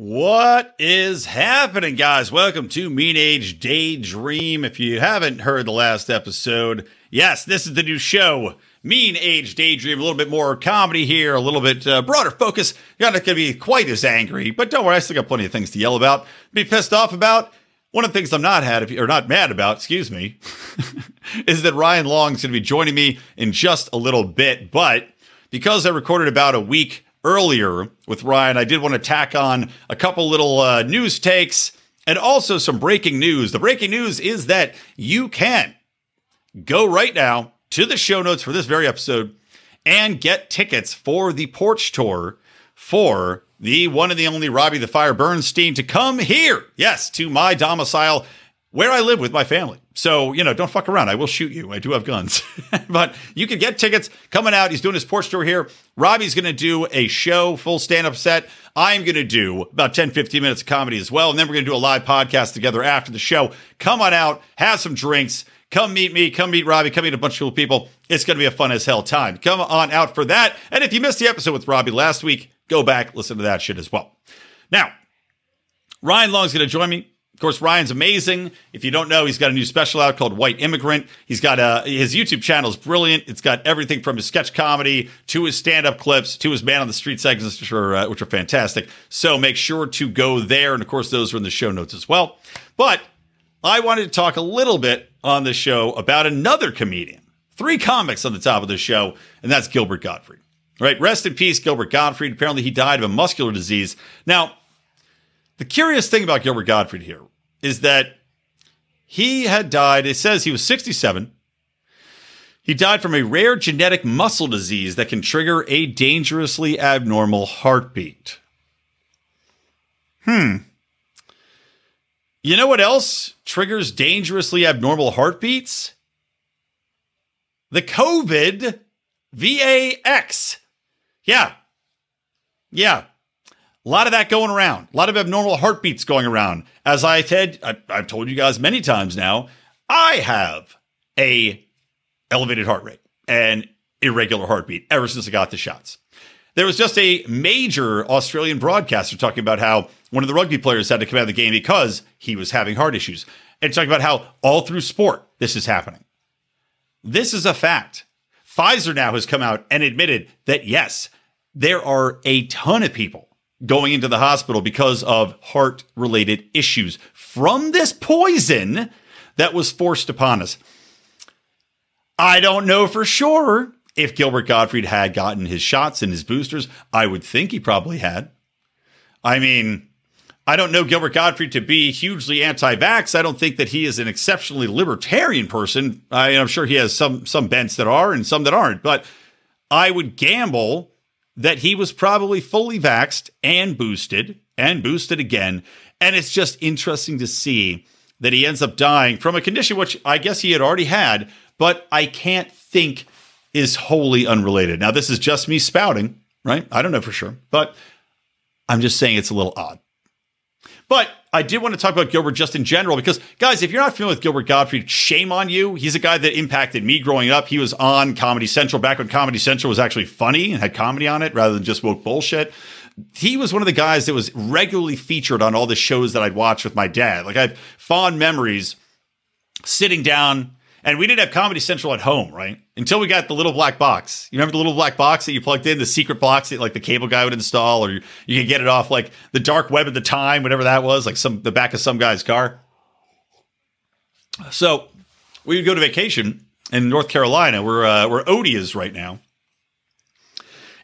What is happening, guys? Welcome to Mean Age Daydream. If you haven't heard the last episode, yes, this is the new show, Mean Age Daydream. A little bit more comedy here, a little bit uh, broader focus. You're not going to be quite as angry, but don't worry, I still got plenty of things to yell about, be pissed off about. One of the things I'm not had or not mad about, excuse me, is that Ryan Long is going to be joining me in just a little bit. But because I recorded about a week earlier with Ryan, I did want to tack on a couple little uh, news takes and also some breaking news. The breaking news is that you can go right now to the show notes for this very episode and get tickets for the porch tour for the one and the only Robbie the Fire Bernstein to come here, yes, to my domicile where I live with my family. So, you know, don't fuck around. I will shoot you. I do have guns. but you can get tickets coming out. He's doing his porch tour here. Robbie's going to do a show, full stand up set. I'm going to do about 10, 15 minutes of comedy as well. And then we're going to do a live podcast together after the show. Come on out, have some drinks. Come meet me. Come meet Robbie. Come meet a bunch of cool people. It's going to be a fun as hell time. Come on out for that. And if you missed the episode with Robbie last week, go back, listen to that shit as well. Now, Ryan Long's going to join me of course, Ryan's amazing. If you don't know, he's got a new special out called White Immigrant. He's got a his YouTube channel is brilliant. It's got everything from his sketch comedy to his stand up clips to his man on the street segments, which are uh, which are fantastic. So make sure to go there, and of course, those are in the show notes as well. But I wanted to talk a little bit on the show about another comedian. Three comics on the top of the show, and that's Gilbert Gottfried. Right, rest in peace, Gilbert Gottfried. Apparently, he died of a muscular disease. Now, the curious thing about Gilbert Gottfried here is that he had died, it says he was 67. He died from a rare genetic muscle disease that can trigger a dangerously abnormal heartbeat. Hmm. You know what else triggers dangerously abnormal heartbeats? The COVID VAX. Yeah. Yeah. A lot of that going around, a lot of abnormal heartbeats going around. As I said, I, I've told you guys many times now, I have a elevated heart rate and irregular heartbeat ever since I got the shots. There was just a major Australian broadcaster talking about how one of the rugby players had to come out of the game because he was having heart issues, and talking about how all through sport this is happening. This is a fact. Pfizer now has come out and admitted that yes, there are a ton of people going into the hospital because of heart related issues from this poison that was forced upon us. I don't know for sure if Gilbert Gottfried had gotten his shots and his boosters. I would think he probably had. I mean, I don't know Gilbert Gottfried to be hugely anti-vax. I don't think that he is an exceptionally libertarian person. I, am sure he has some some bents that are and some that aren't, but I would gamble that he was probably fully vaxed and boosted and boosted again. And it's just interesting to see that he ends up dying from a condition which I guess he had already had, but I can't think is wholly unrelated. Now, this is just me spouting, right? I don't know for sure, but I'm just saying it's a little odd. But I did want to talk about Gilbert just in general because, guys, if you're not familiar with Gilbert Gottfried, shame on you. He's a guy that impacted me growing up. He was on Comedy Central back when Comedy Central was actually funny and had comedy on it rather than just woke bullshit. He was one of the guys that was regularly featured on all the shows that I'd watch with my dad. Like I have fond memories sitting down and we didn't have Comedy Central at home, right? Until we got the little black box. You remember the little black box that you plugged in, the secret box that like the cable guy would install, or you, you could get it off like the dark web at the time, whatever that was, like some the back of some guy's car. So we would go to vacation in North Carolina, where uh, where Odie is right now,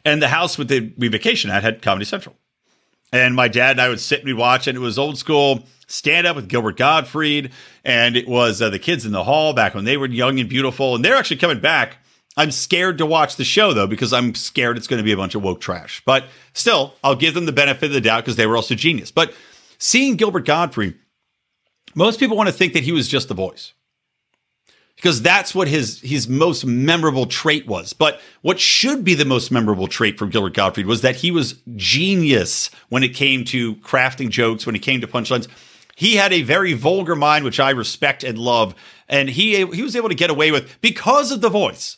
and the house with the we vacation at had Comedy Central, and my dad and I would sit and we'd watch, and it was old school stand up with Gilbert Gottfried, and it was uh, the kids in the hall back when they were young and beautiful, and they're actually coming back. I'm scared to watch the show though because I'm scared it's going to be a bunch of woke trash. But still, I'll give them the benefit of the doubt because they were also genius. But seeing Gilbert Gottfried, most people want to think that he was just the voice because that's what his his most memorable trait was. But what should be the most memorable trait from Gilbert Gottfried was that he was genius when it came to crafting jokes, when it came to punchlines. He had a very vulgar mind, which I respect and love, and he he was able to get away with because of the voice.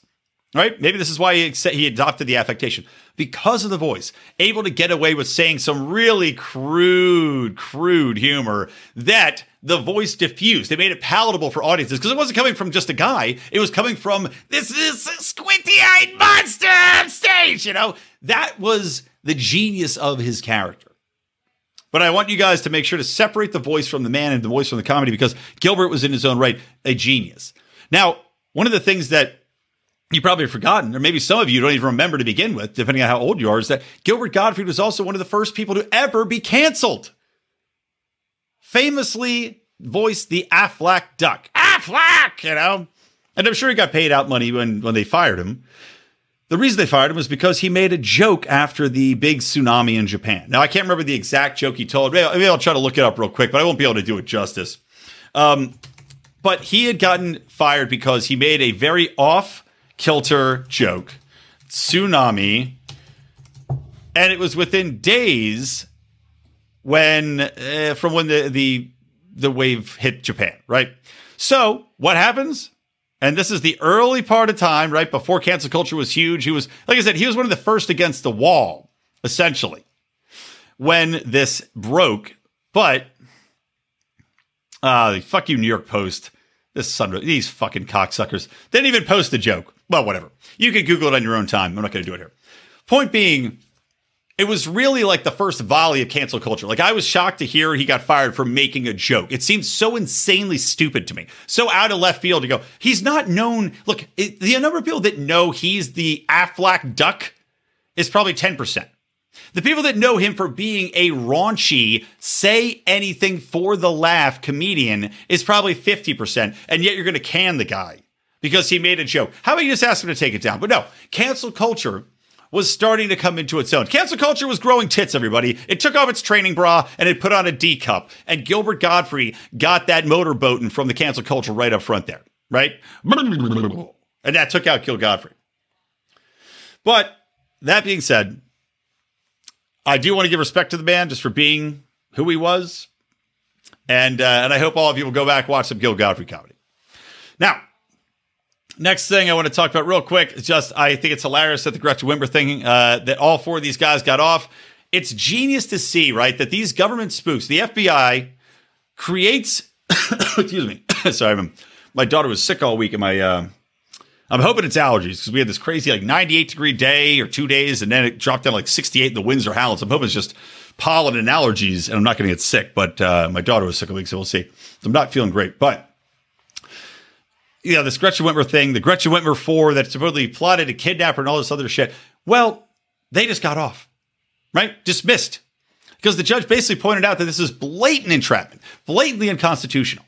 Right? Maybe this is why he, he adopted the affectation because of the voice, able to get away with saying some really crude, crude humor that the voice diffused. They made it palatable for audiences because it wasn't coming from just a guy. It was coming from this is squinty-eyed monster on stage. You know, that was the genius of his character. But I want you guys to make sure to separate the voice from the man and the voice from the comedy because Gilbert was in his own right a genius. Now, one of the things that you probably have forgotten, or maybe some of you don't even remember to begin with, depending on how old you are, is that Gilbert Gottfried was also one of the first people to ever be canceled. Famously voiced the Aflac duck. Aflac, you know? And I'm sure he got paid out money when, when they fired him. The reason they fired him was because he made a joke after the big tsunami in Japan. Now, I can't remember the exact joke he told. Maybe, I'll try to look it up real quick, but I won't be able to do it justice. Um, but he had gotten fired because he made a very off kilter joke, tsunami, and it was within days when uh, from when the the the wave hit Japan, right? So what happens? And this is the early part of time, right before cancel culture was huge. He was, like I said, he was one of the first against the wall, essentially, when this broke. But uh, fuck you, New York Post. This of these fucking cocksuckers didn't even post the joke. Well, whatever. You can Google it on your own time. I'm not going to do it here. Point being, it was really like the first volley of cancel culture. Like I was shocked to hear he got fired for making a joke. It seems so insanely stupid to me, so out of left field to go. He's not known. Look, it, the number of people that know he's the Aflac duck is probably ten percent. The people that know him for being a raunchy, say anything for the laugh comedian is probably 50%, and yet you're going to can the guy because he made a joke. How about you just ask him to take it down? But no, cancel culture was starting to come into its own. Cancel culture was growing tits, everybody. It took off its training bra and it put on a D cup. And Gilbert Gottfried got that motorboating from the cancel culture right up front there, right? And that took out Gil Gottfried. But that being said, I do want to give respect to the man just for being who he was. And, uh, and I hope all of you will go back watch some Gil Gottfried comedy. Now, next thing I want to talk about real quick is just I think it's hilarious that the Gretchen Whitmer thing uh, that all four of these guys got off. It's genius to see, right, that these government spooks, the FBI creates. excuse me, sorry, I'm, my daughter was sick all week, and my uh, I'm hoping it's allergies because we had this crazy like 98 degree day or two days, and then it dropped down like 68, and the winds are howling. So I'm hoping it's just pollen and allergies, and I'm not going to get sick. But uh, my daughter was sick a week, so we'll see. So I'm not feeling great, but you know, this Gretchen Whitmer thing, the Gretchen Whitmer four that supposedly plotted to kidnap her and all this other shit. Well, they just got off, right? Dismissed because the judge basically pointed out that this is blatant entrapment, blatantly unconstitutional,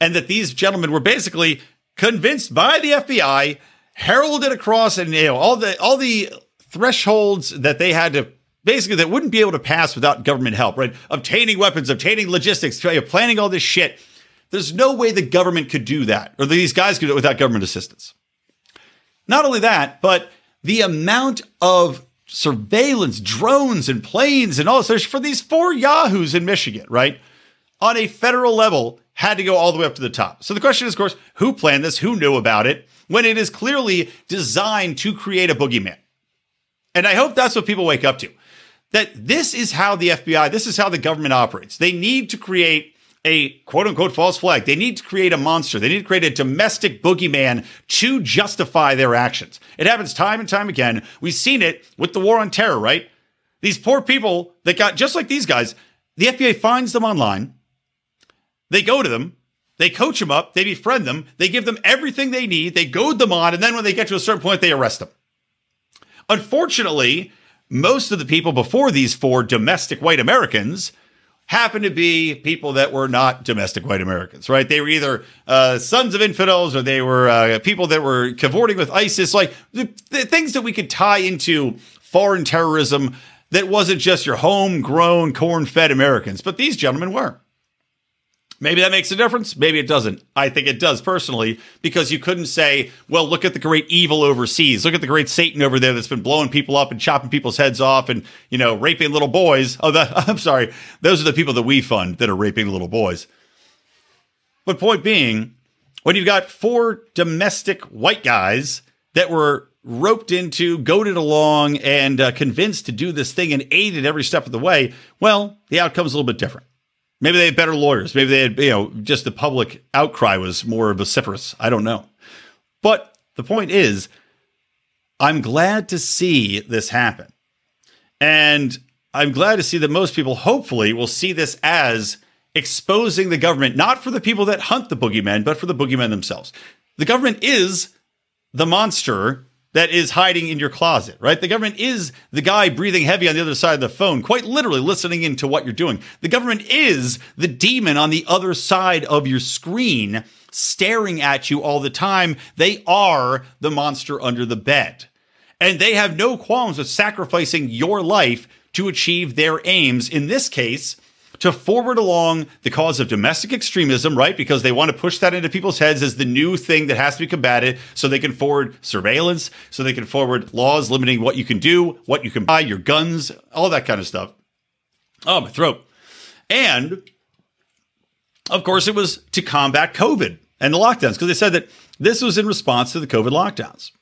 and that these gentlemen were basically convinced by the FBI, heralded across, and you know all the all the thresholds that they had to basically that wouldn't be able to pass without government help, right? Obtaining weapons, obtaining logistics, planning all this shit. There's no way the government could do that, or these guys could do it without government assistance. Not only that, but the amount of surveillance, drones, and planes and all this for these four yahoos in Michigan, right? On a federal level, had to go all the way up to the top. So the question is, of course, who planned this? Who knew about it? When it is clearly designed to create a boogeyman. And I hope that's what people wake up to. That this is how the FBI, this is how the government operates. They need to create a quote unquote false flag. They need to create a monster. They need to create a domestic boogeyman to justify their actions. It happens time and time again. We've seen it with the war on terror, right? These poor people that got, just like these guys, the FBI finds them online they go to them, they coach them up, they befriend them, they give them everything they need, they goad them on, and then when they get to a certain point, they arrest them. Unfortunately, most of the people before these four domestic white Americans happen to be people that were not domestic white Americans, right? They were either uh, sons of infidels or they were uh, people that were cavorting with ISIS, like the, the things that we could tie into foreign terrorism that wasn't just your homegrown, corn fed Americans, but these gentlemen were. Maybe that makes a difference. Maybe it doesn't. I think it does personally because you couldn't say, well, look at the great evil overseas. Look at the great Satan over there that's been blowing people up and chopping people's heads off and, you know, raping little boys. Oh, that, I'm sorry. Those are the people that we fund that are raping little boys. But point being, when you've got four domestic white guys that were roped into, goaded along, and uh, convinced to do this thing and aided every step of the way, well, the outcome's a little bit different. Maybe they had better lawyers. Maybe they had, you know, just the public outcry was more vociferous. I don't know. But the point is, I'm glad to see this happen. And I'm glad to see that most people hopefully will see this as exposing the government, not for the people that hunt the boogeymen, but for the boogeymen themselves. The government is the monster that is hiding in your closet, right? The government is the guy breathing heavy on the other side of the phone, quite literally listening into what you're doing. The government is the demon on the other side of your screen, staring at you all the time. They are the monster under the bed. And they have no qualms with sacrificing your life to achieve their aims. In this case, to forward along the cause of domestic extremism, right? Because they want to push that into people's heads as the new thing that has to be combated so they can forward surveillance, so they can forward laws limiting what you can do, what you can buy, your guns, all that kind of stuff. Oh, my throat. And of course, it was to combat COVID and the lockdowns because they said that this was in response to the COVID lockdowns.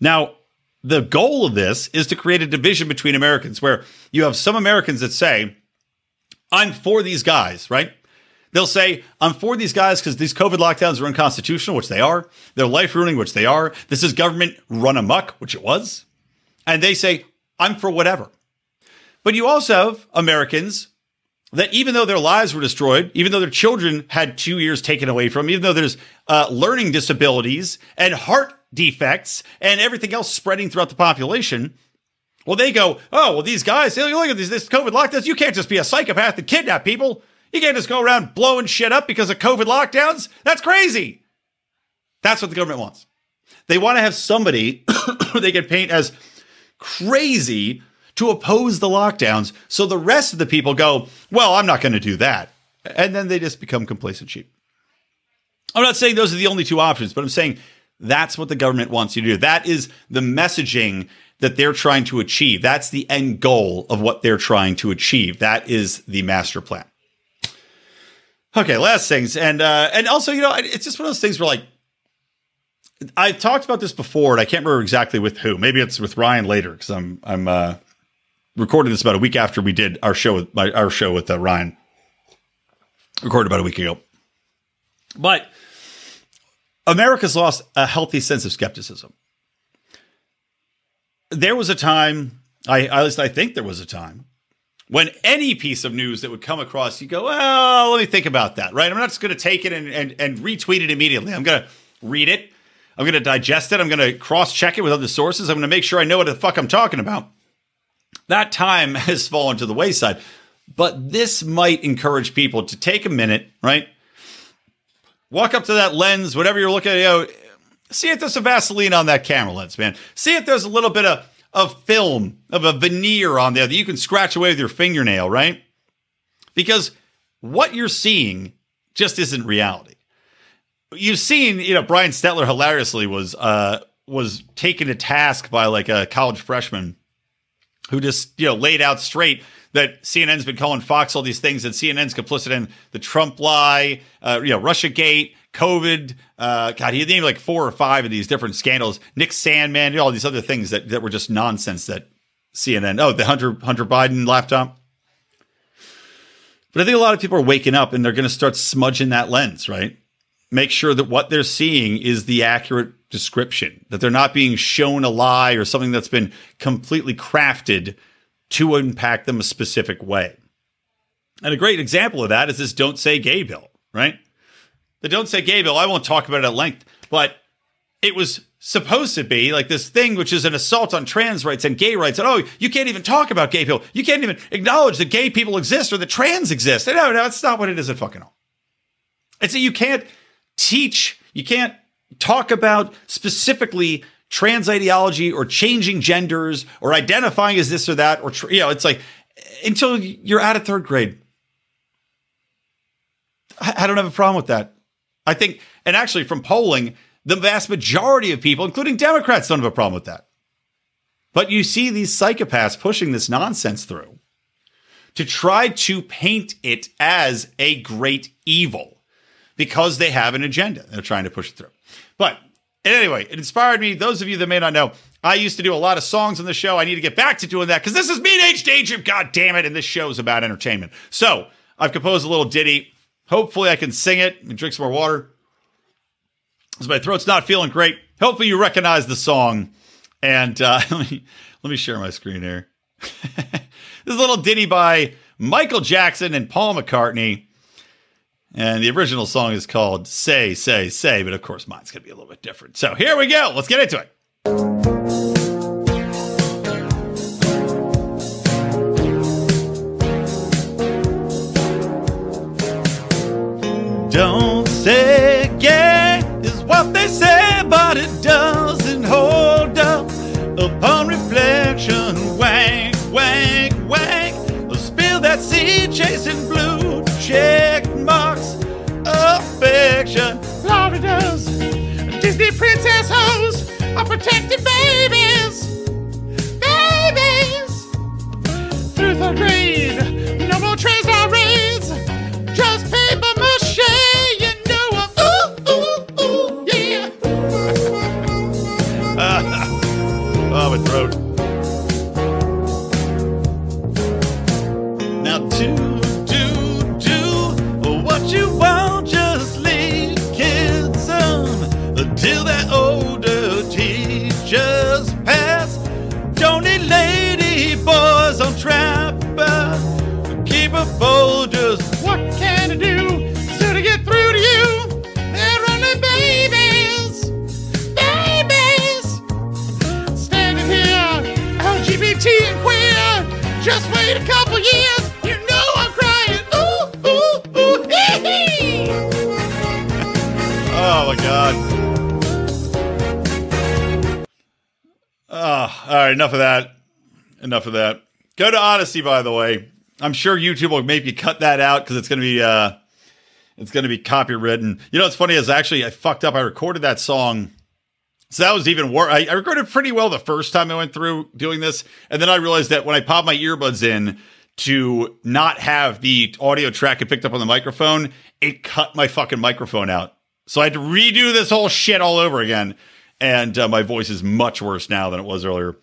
Now, the goal of this is to create a division between Americans where you have some Americans that say, I'm for these guys, right? They'll say, I'm for these guys because these COVID lockdowns are unconstitutional, which they are. They're life ruining, which they are. This is government run amok, which it was. And they say, I'm for whatever. But you also have Americans that even though their lives were destroyed, even though their children had two years taken away from, them, even though there's uh, learning disabilities and heart defects and everything else spreading throughout the population, well, they go, oh, well, these guys, look at these, this COVID lockdowns. You can't just be a psychopath and kidnap people. You can't just go around blowing shit up because of COVID lockdowns. That's crazy. That's what the government wants. They want to have somebody they can paint as crazy to oppose the lockdowns. So the rest of the people go, well, I'm not going to do that. And then they just become complacent sheep. I'm not saying those are the only two options, but I'm saying that's what the government wants you to do. That is the messaging that they're trying to achieve. That's the end goal of what they're trying to achieve. That is the master plan. Okay, last things, and uh, and also, you know, it's just one of those things where like I talked about this before, and I can't remember exactly with who. Maybe it's with Ryan later because I'm I'm uh, recording this about a week after we did our show with my, our show with uh, Ryan. Recorded about a week ago, but America's lost a healthy sense of skepticism there was a time, I at least I think there was a time when any piece of news that would come across, you go, well, let me think about that, right? I'm not just going to take it and, and, and retweet it immediately. I'm going to read it. I'm going to digest it. I'm going to cross check it with other sources. I'm going to make sure I know what the fuck I'm talking about. That time has fallen to the wayside. But this might encourage people to take a minute, right? Walk up to that lens, whatever you're looking at, you know, see if there's some Vaseline on that camera lens, man. See if there's a little bit of, of film, of a veneer on there that you can scratch away with your fingernail, right? Because what you're seeing just isn't reality. You've seen, you know, Brian Stelter hilariously was uh was taken to task by like a college freshman who just, you know, laid out straight that CNN's been calling Fox all these things and CNN's complicit in the Trump lie, uh, you know, Russia Gate, COVID. Uh, God, he named like four or five of these different scandals. Nick Sandmann, all these other things that, that were just nonsense that CNN. Oh, the Hunter Hunter Biden laptop. But I think a lot of people are waking up and they're going to start smudging that lens, right? Make sure that what they're seeing is the accurate description, that they're not being shown a lie or something that's been completely crafted to impact them a specific way. And a great example of that is this don't say gay bill, right? The Don't Say Gay bill, I won't talk about it at length, but it was supposed to be like this thing which is an assault on trans rights and gay rights. And oh, you can't even talk about gay people. You can't even acknowledge that gay people exist or that trans exist. No, no, that's not what it is at fucking all. It's that you can't teach, you can't talk about specifically trans ideology or changing genders or identifying as this or that or you know it's like until you're out of third grade I don't have a problem with that i think and actually from polling the vast majority of people including democrats don't have a problem with that but you see these psychopaths pushing this nonsense through to try to paint it as a great evil because they have an agenda they're trying to push it through but anyway, it inspired me. Those of you that may not know, I used to do a lot of songs on the show. I need to get back to doing that because this is Mean Age Daydream. God damn it. And this show is about entertainment. So I've composed a little ditty. Hopefully I can sing it and drink some more water. Because my throat's not feeling great. Hopefully you recognize the song. And uh, let, me, let me share my screen here. this is a little ditty by Michael Jackson and Paul McCartney. And the original song is called Say, Say, Say, but of course mine's going to be a little bit different. So here we go. Let's get into it. But it doesn't hold up upon reflection. Wank, wank, wank. Spill that seed chasing blue check marks affection. Florida's Disney princess hoes are protected babies. Babies. Through the grade, no more trays or right, enough of that. Enough of that. Go to Odysee, by the way. I'm sure YouTube will maybe cut that out because it's going to be uh, it's going to be copywritten. You know what's funny is actually I fucked up. I recorded that song. So that was even worse. I, I recorded pretty well the first time I went through doing this. And then I realized that when I popped my earbuds in to not have the audio track it picked up on the microphone, it cut my fucking microphone out. So I had to redo this whole shit all over again. And uh, my voice is much worse now than it was earlier.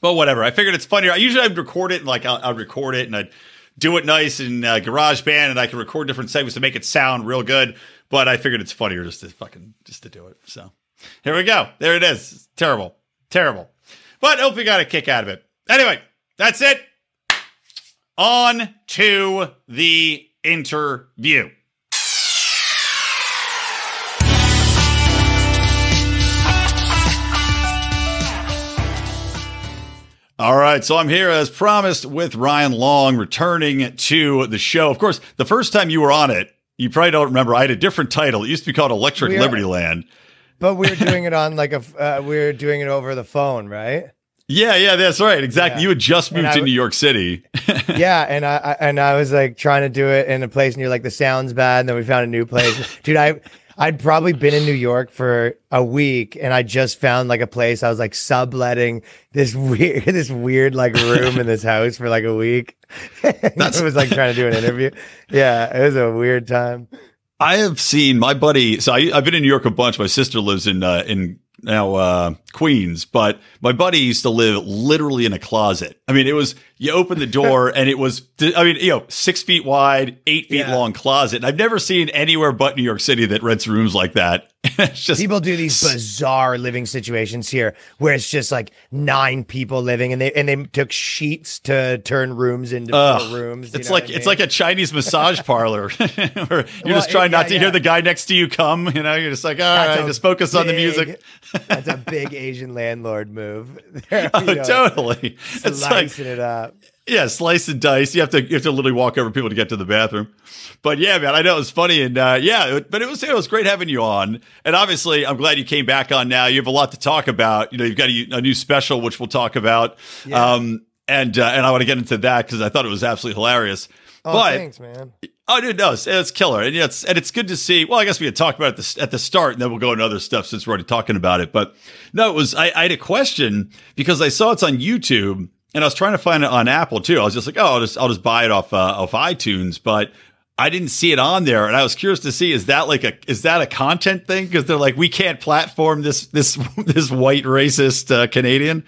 But whatever. I figured it's funnier. I usually I'd record it like I'll, I'd record it and I'd do it nice in uh, GarageBand and I can record different segments to make it sound real good. But I figured it's funnier just to fucking just to do it. So here we go. There it is. It's terrible, terrible. But hope you got a kick out of it. Anyway, that's it. On to the interview. All right, so I'm here as promised with Ryan Long returning to the show. Of course, the first time you were on it, you probably don't remember. I had a different title. It used to be called Electric We are- Liberty Land. But we were doing it on like a uh, we were doing it over the phone, right? Yeah, yeah, that's right. Exactly. Yeah. You had just moved to New York City. yeah, and I, I and I was like trying to do it in a place, and you're like, the sound's bad. And then we found a new place, dude. I I'd probably been in New York for a week, and I just found like a place. I was like subletting this weird this weird like room in this house for like a week. That's- it was like trying to do an interview. Yeah, it was a weird time. I have seen my buddy. So I, I've been in New York a bunch. My sister lives in uh, in now uh, Queens, but my buddy used to live literally in a closet. I mean, it was you open the door and it was. I mean, you know, six feet wide, eight feet Yeah. long closet. And I've never seen anywhere but New York City that rents rooms like that. just People do these bizarre living situations here where it's just like nine people living and they and they took sheets to turn rooms into four rooms. It's like I it's like a Chinese massage parlor where you're Well, just trying yeah, not to yeah. hear the guy next to you come. You know, you're just like, all That's right, just focus on the music. That's a big Asian landlord move. There, Oh, you know, totally. It's like it up. Yeah, slice and dice. You have to you have to literally walk over people to get to the bathroom. But yeah, man, I know it was funny and uh, yeah, it, but it was it was great having you on. And obviously, I'm glad you came back on. Now you have a lot to talk about. You know, you've got a, a new special which we'll talk about. Yeah. Um, and uh, and I want to get into that because I thought it was absolutely hilarious. Oh, but thanks, man. Oh, dude, no, it's, it's killer, and yeah, it's and it's good to see. Well, I guess we had talked about it at the, at the start, and then we'll go into other stuff since we're already talking about it. But no, it was I, I had a question because I saw it's on YouTube, and I was trying to find it on Apple too. I was just like, oh, I'll just I'll just buy it off uh, off iTunes, but I didn't see it on there, and I was curious to see is that like a is that a content thing? Because they're like, we can't platform this this this white racist uh, Canadian.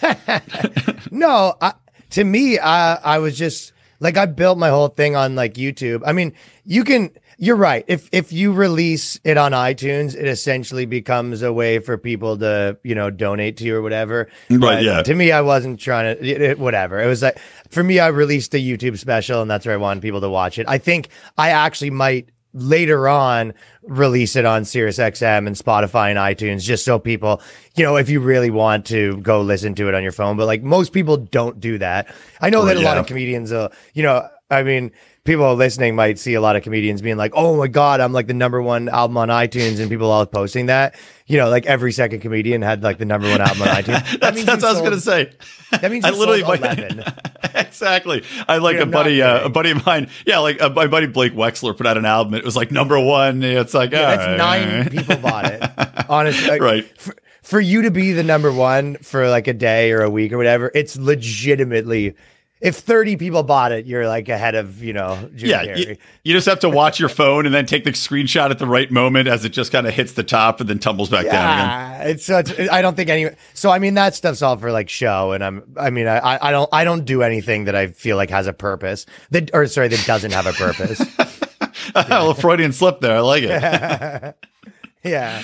No, I, to me, I I was just like I built my whole thing on like YouTube. I mean, you can. You're right. If if you release it on iTunes, it essentially becomes a way for people to you know donate to you or whatever. Right, But yeah. To me, I wasn't trying to. It, it- whatever. It was like for me, I released a YouTube special, and that's where I wanted people to watch it. I think I actually might later on release it on Sirius XM and Spotify and iTunes just so people, you know, if you really want to go listen to it on your phone. But like most people don't do that. I know that a lot of comedians, uh, you know, I mean, people listening might see a lot of comedians being like, "Oh my god, I'm like the number one album on iTunes," and people all posting that. You know, like every second comedian had like the number one album on iTunes. That That's, means that's you what I was gonna say. That means I literally sold might- 11. exactly. I like You're a buddy, uh, a buddy of mine. Yeah, like uh, my buddy Blake Wexler put out an album. It was like number one. It's like Yeah, that's right. nine people bought it. Honestly, like, Right. For, for you to be the number one for like a day or a week or whatever, it's legitimately. If thirty people bought it, you're like ahead of you know Jim Yeah, you, you just have to watch your phone and then take the screenshot at the right moment as it just kind of hits the top and then tumbles back down again. Yeah, it's such. I don't think any. So I mean, that stuff's all for like show, and I'm. I mean, I. I don't. I don't do anything that I feel like has a purpose. That or sorry, that doesn't have a purpose. a little Freudian slip there. I like it. yeah.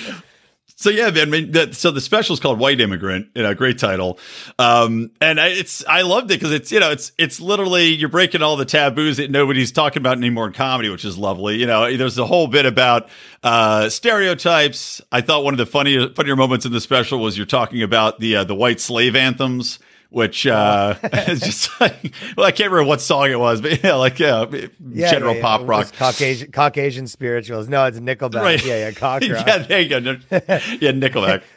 So yeah, man. I mean, that, so the special is called White Immigrant. You know, great title. Um, and I, it's I loved it because it's you know it's it's literally you're breaking all the taboos that nobody's talking about anymore in comedy, which is lovely. You know, there's a whole bit about uh, stereotypes. I thought one of the funnier funnier moments in the special was you're talking about the uh, the white slave anthems. Which uh, is just like, well, I can't remember what song it was, but yeah, like yeah, Yeah, general yeah, yeah. pop rock. Caucasian Caucasian spirituals. No, it's Nickelback. Right. Yeah, yeah, cock rock. yeah, there you go. Yeah, Nickelback.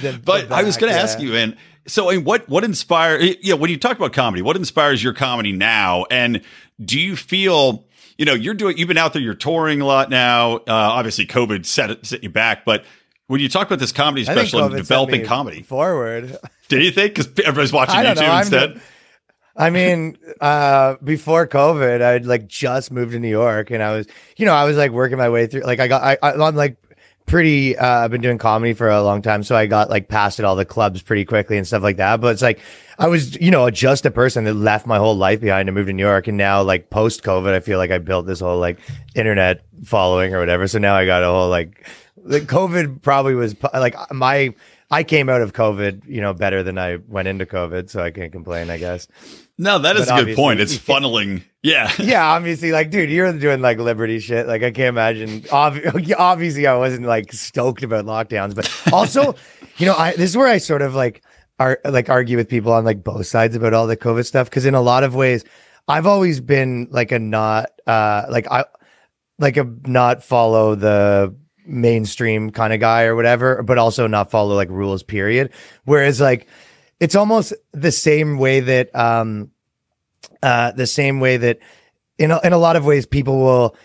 The- But the I was going to yeah. ask you, man. So, I mean, what what inspire? You know, when you talk about comedy, what inspires your comedy now? And do you feel, you know, you're doing, you've been out there, you're touring a lot now. Uh, obviously, COVID set set you back, but when you talk about this comedy special and developing me comedy, forward. did you think? Because everybody's watching YouTube know. I'm instead. I mean, uh, before COVID, I'd like just moved to New York, and I was, you know, I was like working my way through. Like, I got, I, I'm like pretty. Uh, I've been doing comedy for a long time, so I got like passed at all the clubs pretty quickly and stuff like that. But it's like I was, you know, just a person that left my whole life behind and moved to New York, and now like post COVID, I feel like I built this whole like internet following or whatever. So now I got a whole like, like COVID probably was like my. I came out of COVID, you know, better than I went into COVID, so I can't complain, I guess. No, that is But a good point. It's funneling. Yeah. Yeah, obviously, like, dude, you're doing like liberty shit. Like, I can't imagine. Obvi- obviously, I wasn't like stoked about lockdowns, but also, you know, I this is where I sort of like are like argue with people on like both sides about all the COVID stuff because in a lot of ways, I've always been like a not uh like I like a not follow the mainstream kind of guy or whatever, but also not follow like rules. Period. Whereas like it's almost the same way that um uh the same way that in a, in a lot of ways people will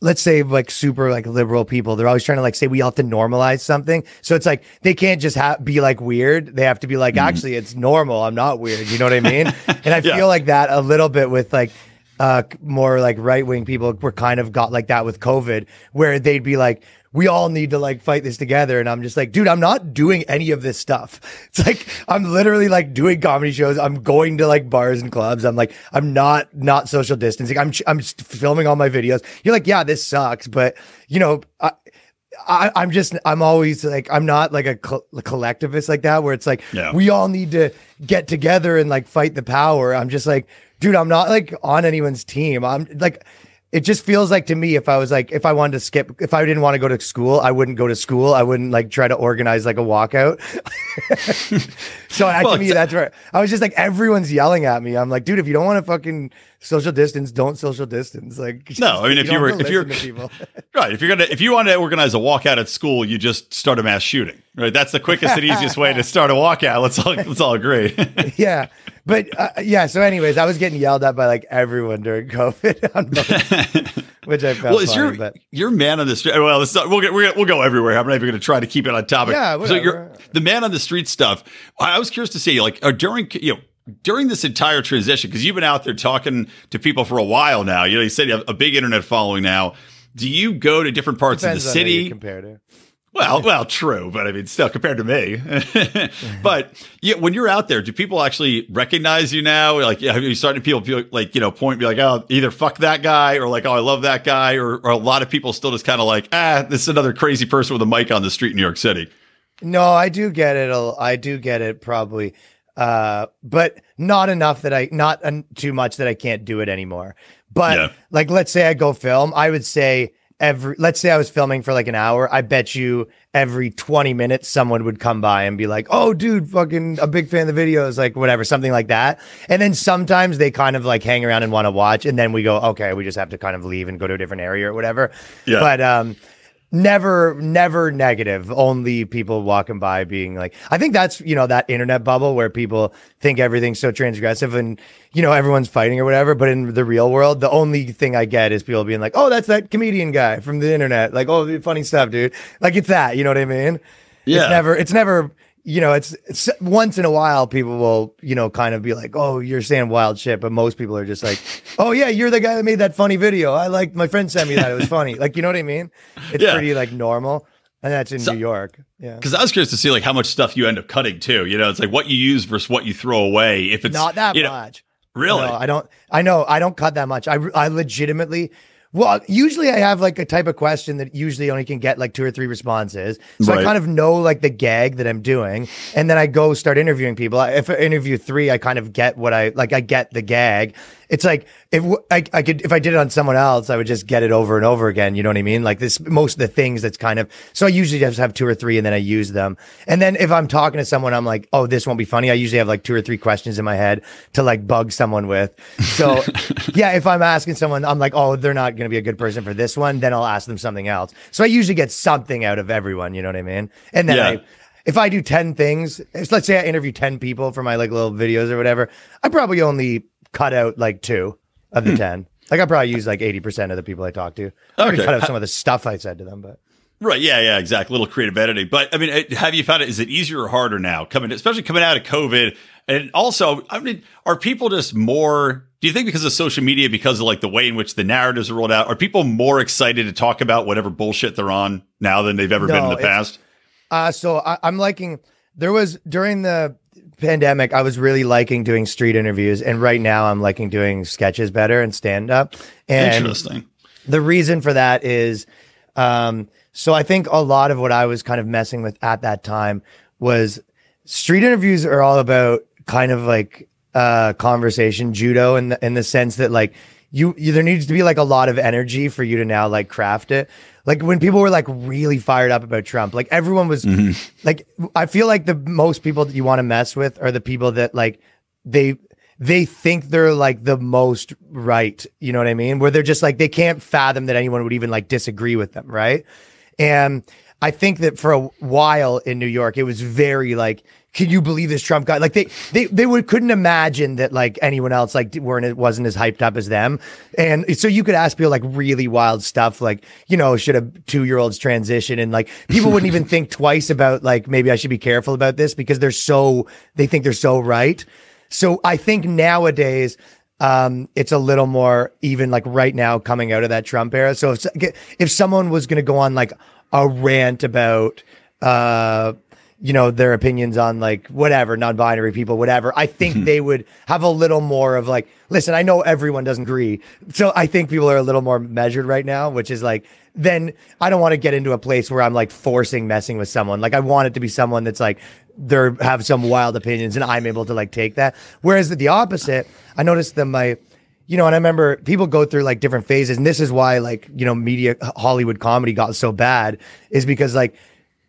let's say like super like liberal people they're always trying to like say we have to normalize something so it's like they can't just ha- be like weird they have to be like actually it's normal i'm not weird you know what i mean and i Yeah. feel like that a little bit with like uh more like right wing people were kind of got like that with covid where they'd be like we all need to like fight this together. And i'm just like dude i'm not doing any of this stuff. It's like i'm literally like doing comedy shows. I'm going to like bars and clubs. I'm like i'm not not social distancing. I'm i'm just filming all my videos. You're like yeah this sucks. But you know I, I, I'm just, I'm always like, I'm not like a, co- a collectivist like that, where it's like, Yeah. we all need to get together and like fight the power. I'm just like, dude, I'm not like on anyone's team. I'm like, it just feels like to me if I was like if I wanted to skip if I didn't want to go to school, I wouldn't go to school. I wouldn't like try to organize like a walkout. so well, to me, that's right I was just like everyone's yelling at me. I'm like, dude, if you don't want to fucking social distance, don't social distance. Like no, I mean if you, you were if you're right, if you're gonna if you want to organize a walkout at school, you just start a mass shooting. Right, that's the quickest and easiest way to start a walkout. Let's all let's all agree. yeah, but uh, yeah. So, anyways, I was getting yelled at by like everyone during COVID, which I felt. Well, is your but. your man on the street? Well, not, we'll get we'll go everywhere. I'm not even going to try to keep it on topic. Yeah, whatever. so you're the man on the street stuff. I was curious to see like uh, during you know during this entire transition because you've been out there talking to people for a while now. You know, you said you have a big internet following now. Do you go to different parts Depends of the city? Compared to. Well, well, true, but I mean, still compared to me. but yeah, when you're out there, do people actually recognize you now? Like, have you starting to people like you know point be like, oh, either fuck that guy or like, oh, I love that guy, or, or a lot of people still just kind of like, ah, this is another crazy person with a mic on the street in New York City. No, I do get it. I do get it probably, uh, but not enough that I not too much that I can't do it anymore. But yeah. like, let's say I go film, I would say every let's say I was filming for like an hour, I bet you every 20 minutes someone would come by and be like, "Oh dude, fucking a big fan of the videos," like whatever, something like that. And then sometimes they kind of like hang around and want to watch and then we go, "Okay, we just have to kind of leave and go to a different area or whatever." Yeah. But um never never negative. Only people walking by being like i think that's you know that internet bubble where people think everything's so transgressive and you know everyone's fighting or whatever. But in the real world the only thing i get is people being like oh that's that comedian guy from the internet. Like oh funny stuff dude. Like it's that you know what i mean? Yeah. it's never it's never you know, it's, it's once in a while people will, you know, kind of be like, "Oh, you're saying wild shit," but most people are just like, "Oh yeah, you're the guy that made that funny video. I like my friend sent me that. It was funny." like, you know what I mean? It's yeah. pretty like normal, and that's in so, New York. Yeah. Because I was curious to see like how much stuff you end up cutting too. You know, it's like what you use versus what you throw away. If it's not that you know, much. Really? No, I don't. I know. I don't cut that much. I I legitimately well, usually I have like a type of question that usually only can get like two or three responses. So right. I kind of know like the gag that I'm doing. And then I go start interviewing people. If I interview three, I kind of get what I like, I get the gag it's like if I, I could if I did it on someone else, I would just get it over and over again. You know what I mean? Like this, most of the things that's kind of. So I usually just have two or three, and then I use them. And then if I'm talking to someone, I'm like, oh, this won't be funny. I usually have like two or three questions in my head to like bug someone with. So yeah, if I'm asking someone, I'm like, oh, they're not going to be a good person for this one. Then I'll ask them something else. So I usually get something out of everyone. You know what I mean? And then yeah. I if I do 10 things, let's say I interview 10 people for my like little videos or whatever, I probably only cut out like two of the hmm. 10. Like I probably use like 80% of the people I talk to. I okay. cut out some of the stuff I said to them, but Right. Yeah. Yeah. Exactly. Little creative editing. But I mean, have you found it? Is it easier or harder now coming, especially coming out of COVID? And also, I mean, are people just more, do you think because of social media, because of like the way in which the narratives are rolled out, are people more excited to talk about whatever bullshit they're on now than they've ever no, been in the past? Uh, so I, I'm liking, there was during the pandemic, I was really liking doing street interviews, and right now I'm liking doing sketches better and stand up. And Interesting. The reason for that is, um, so I think a lot of what I was kind of messing with at that time was street interviews are all about kind of like uh, conversation judo in the in the sense that like you, you there needs to be like a lot of energy for you to now like craft it like when people were like really fired up about Trump, like everyone was mm-hmm. like, I feel like the most people that you want to mess with are the people that like they they think they're like the most right. You know what I mean? Where they're just like they can't fathom that anyone would even like disagree with them, right? And I think that for a while in New York, it was very like can you believe this Trump guy? Like they they they would couldn't imagine that like anyone else like weren't it wasn't as hyped up as them. And so you could ask people like really wild stuff like, you know, should a two year olds transition? And like people wouldn't even think twice about like maybe I should be careful about this because they're so they think they're so right. So I think nowadays um, it's a little more even like right now coming out of that Trump era. So if if someone was going to go on like a rant about uh you know, their opinions on like whatever, non binary people, whatever, I think mm-hmm. they would have a little more of like, listen, I know everyone doesn't agree. So I think people are a little more measured right now, which is like, then I don't want to get into a place where I'm like forcing messing with someone. Like I want it to be someone that's like, they have some wild opinions and I'm able to like take that. Whereas the opposite, I noticed that my, you know, and I remember people go through like different phases, and this is why like you know, media Hollywood comedy got so bad is because like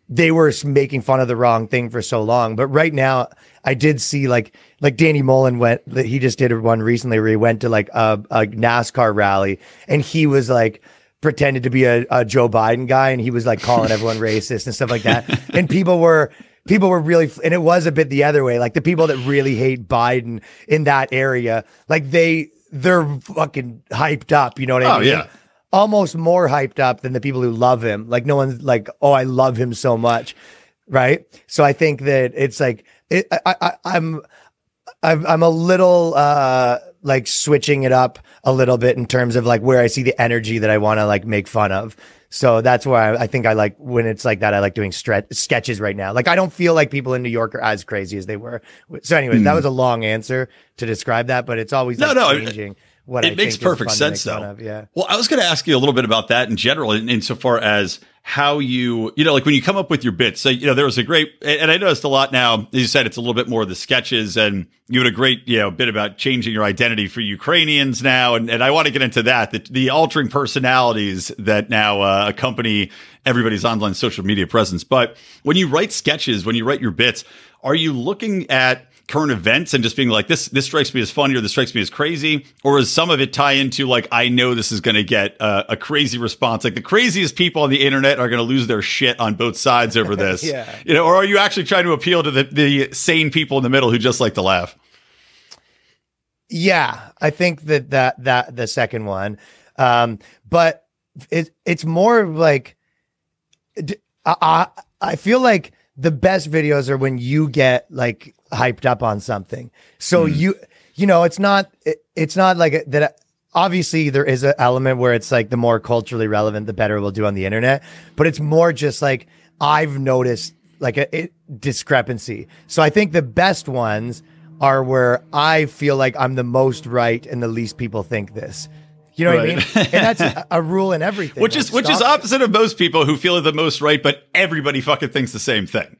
they were making fun of the wrong thing for so long. But right now, I did see like like Danny Mullen went. He just did one recently where he went to like a, a NASCAR rally, and he was like pretended to be a, a Joe Biden guy, and he was like calling everyone racist and stuff like that. And people were people were really, and it was a bit the other way. Like the people that really hate Biden in that area, like they they're fucking hyped up. You know what I Oh, mean? yeah. Almost more hyped up than the people who love him. Like no one's like, oh, I love him so much, right? So I think that it's like it, I, I, I'm I'm I'm a little uh like switching it up a little bit in terms of like where I see the energy that I want to like make fun of. So that's why I, I think I like when it's like that. I like doing stre- sketches right now. Like I don't feel like people in New York are as crazy as they were. So, anyways, that was a long answer to describe that, but it's always No, like, no, changing. What I it makes think is perfect sense though. of, Yeah. Well, I was going to ask you a little bit about that in general, in, insofar as how you, you know, like when you come up with your bits. So, you know, there was a great, and I noticed a lot now. As you said, it's a little bit more of the sketches, and you had a great, you know, bit about changing your identity for Ukrainians now, and, and I want to get into that. The, the altering personalities that now uh, accompany everybody's online social media presence. But when you write sketches, when you write your bits, are you looking at current events and just being like this this strikes me as funny or this strikes me as crazy? Or does some of it tie into like i know this is going to get uh, a crazy response. Like the craziest people on the internet are going to lose their shit on both sides over this. Yeah. you know or are you actually trying to appeal to the, the sane people in the middle who just like to laugh? Yeah, I think that that that the second one, um, but it it's more like I, I feel like the best videos are when you get like hyped up on something. So mm. you you know it's not it, it's not like that. Obviously, there is an element where it's like the more culturally relevant, the better we'll do on the internet. But it's more just like I've noticed like a, it, discrepancy. So I think the best ones are where I feel like I'm the most right and the least people think this. You know what I mean? And that's a, rule in everything. which is which is opposite of most people who feel the most right but everybody fucking thinks the same thing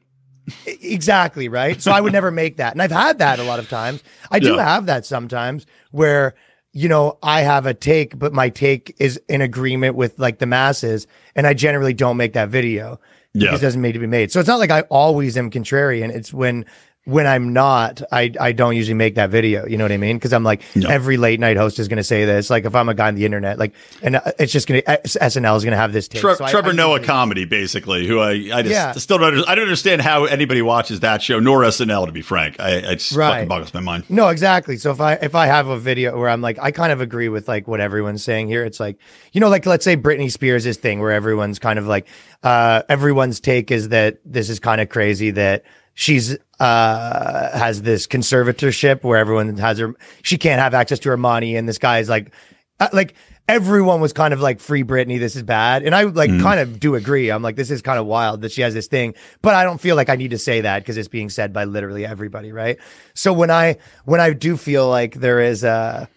exactly right. So I would never make that, and I've had that a lot of times. I do Yeah. have that sometimes where you know I have a take, but my take is in agreement with like the masses, and I generally don't make that video Yeah. because it doesn't need to be made. So it's not like I always am contrarian. It's when when I'm not, I I don't usually make that video. You know what I mean? Because I'm like No. every late night host is going to say this. Like if I'm a guy on the internet, like and uh, it's just going to SNL is going to have this take. Tre- So Trevor I Noah usually- comedy, basically, who I, I just Yeah. still don't. I don't understand how anybody watches that show, nor SNL, to be frank. I, it just Right. fucking boggles my mind. No, exactly. So if I if I have a video where I'm like, I kind of agree with like what everyone's saying here. It's like, you know, like let's say Britney Spears' thing where everyone's kind of like, uh, everyone's take is that this is kind of crazy that she's uh has this conservatorship where everyone has her she can't have access to her money and this guy is like uh, like everyone was kind of like free Britney this is bad. And I like kind of do agree. I'm like this is kind of wild that she has this thing. But I don't feel like I need to say that because it's being said by literally everybody right? So when I when I do feel like there is a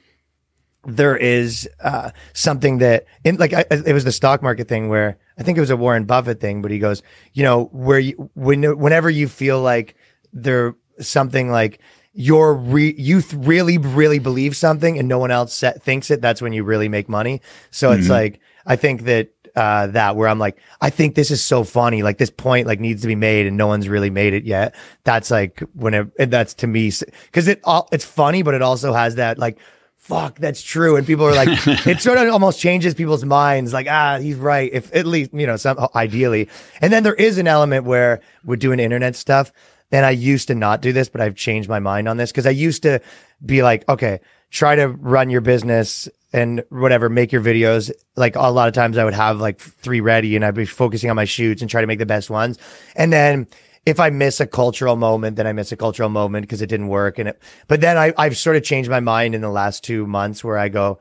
there is uh, something that in like I, it was the stock market thing where I think it was a Warren Buffett thing, but he goes, you know, where you when whenever you feel like there something like you're re- you th- really really believe something and no one else sa- thinks it, that's when you really make money. So it's like I think that uh, that where I'm like, I think this is so funny. Like this point like needs to be made and no one's really made it yet. That's like when it, that's to me because it all it's funny, but it also has that like fuck, that's true. And people are like, it sort of almost changes people's minds. Like, ah, he's right. If at least, you know, some ideally. And then there is an element where we're doing internet stuff. And I used to not do this, but I've changed my mind on this because I used to be like, okay, try to run your business and whatever, make your videos. Like a lot of times I would have like three ready and I'd be focusing on my shoots and try to make the best ones. And then if I miss a cultural moment, then I miss a cultural moment because it didn't work. And it, but then I, I've sort of changed my mind in the last two months where I go,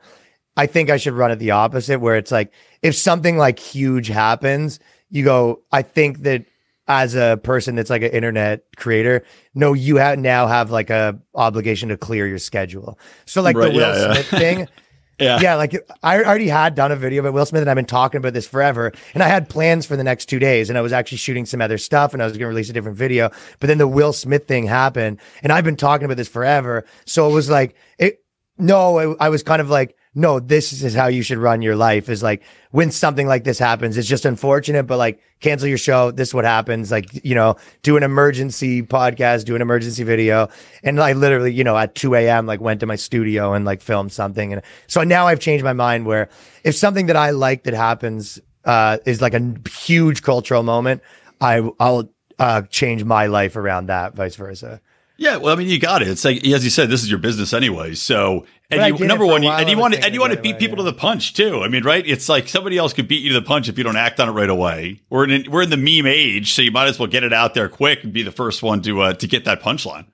I think I should run it the opposite, where it's like if something like huge happens, you go, I think that as a person that's like an internet creator, no, you have now have like a obligation to clear your schedule. So like Right, the Will yeah, yeah. Smith thing. Yeah. Yeah, like I already had done a video about Will Smith and I've been talking about this forever. And I had plans for the next two days and I was actually shooting some other stuff and I was going to release a different video. But then the Will Smith thing happened and I've been talking about this forever. So it was like, it, no, I, I was kind of like, no, this is how you should run your life. Is like when something like this happens, it's just unfortunate, but like cancel your show. This is what happens. Like you know, do an emergency podcast, do an emergency video, and I literally, you know, at two a.m. like went to my studio and like filmed something, and so now I've changed my mind. Where if something that I like that happens uh, is like a huge cultural moment, I I'll uh, change my life around that, vice versa. Yeah, well, I mean, you got it. It's like as you said, this is your business anyway. So, and you, number one, you, and you want to, and you want to beat right, people yeah. to the punch too. I mean, right? It's like somebody else could beat you to the punch if you don't act on it right away. We're in we're in the meme age, so you might as well get it out there quick and be the first one to uh, to get that punchline.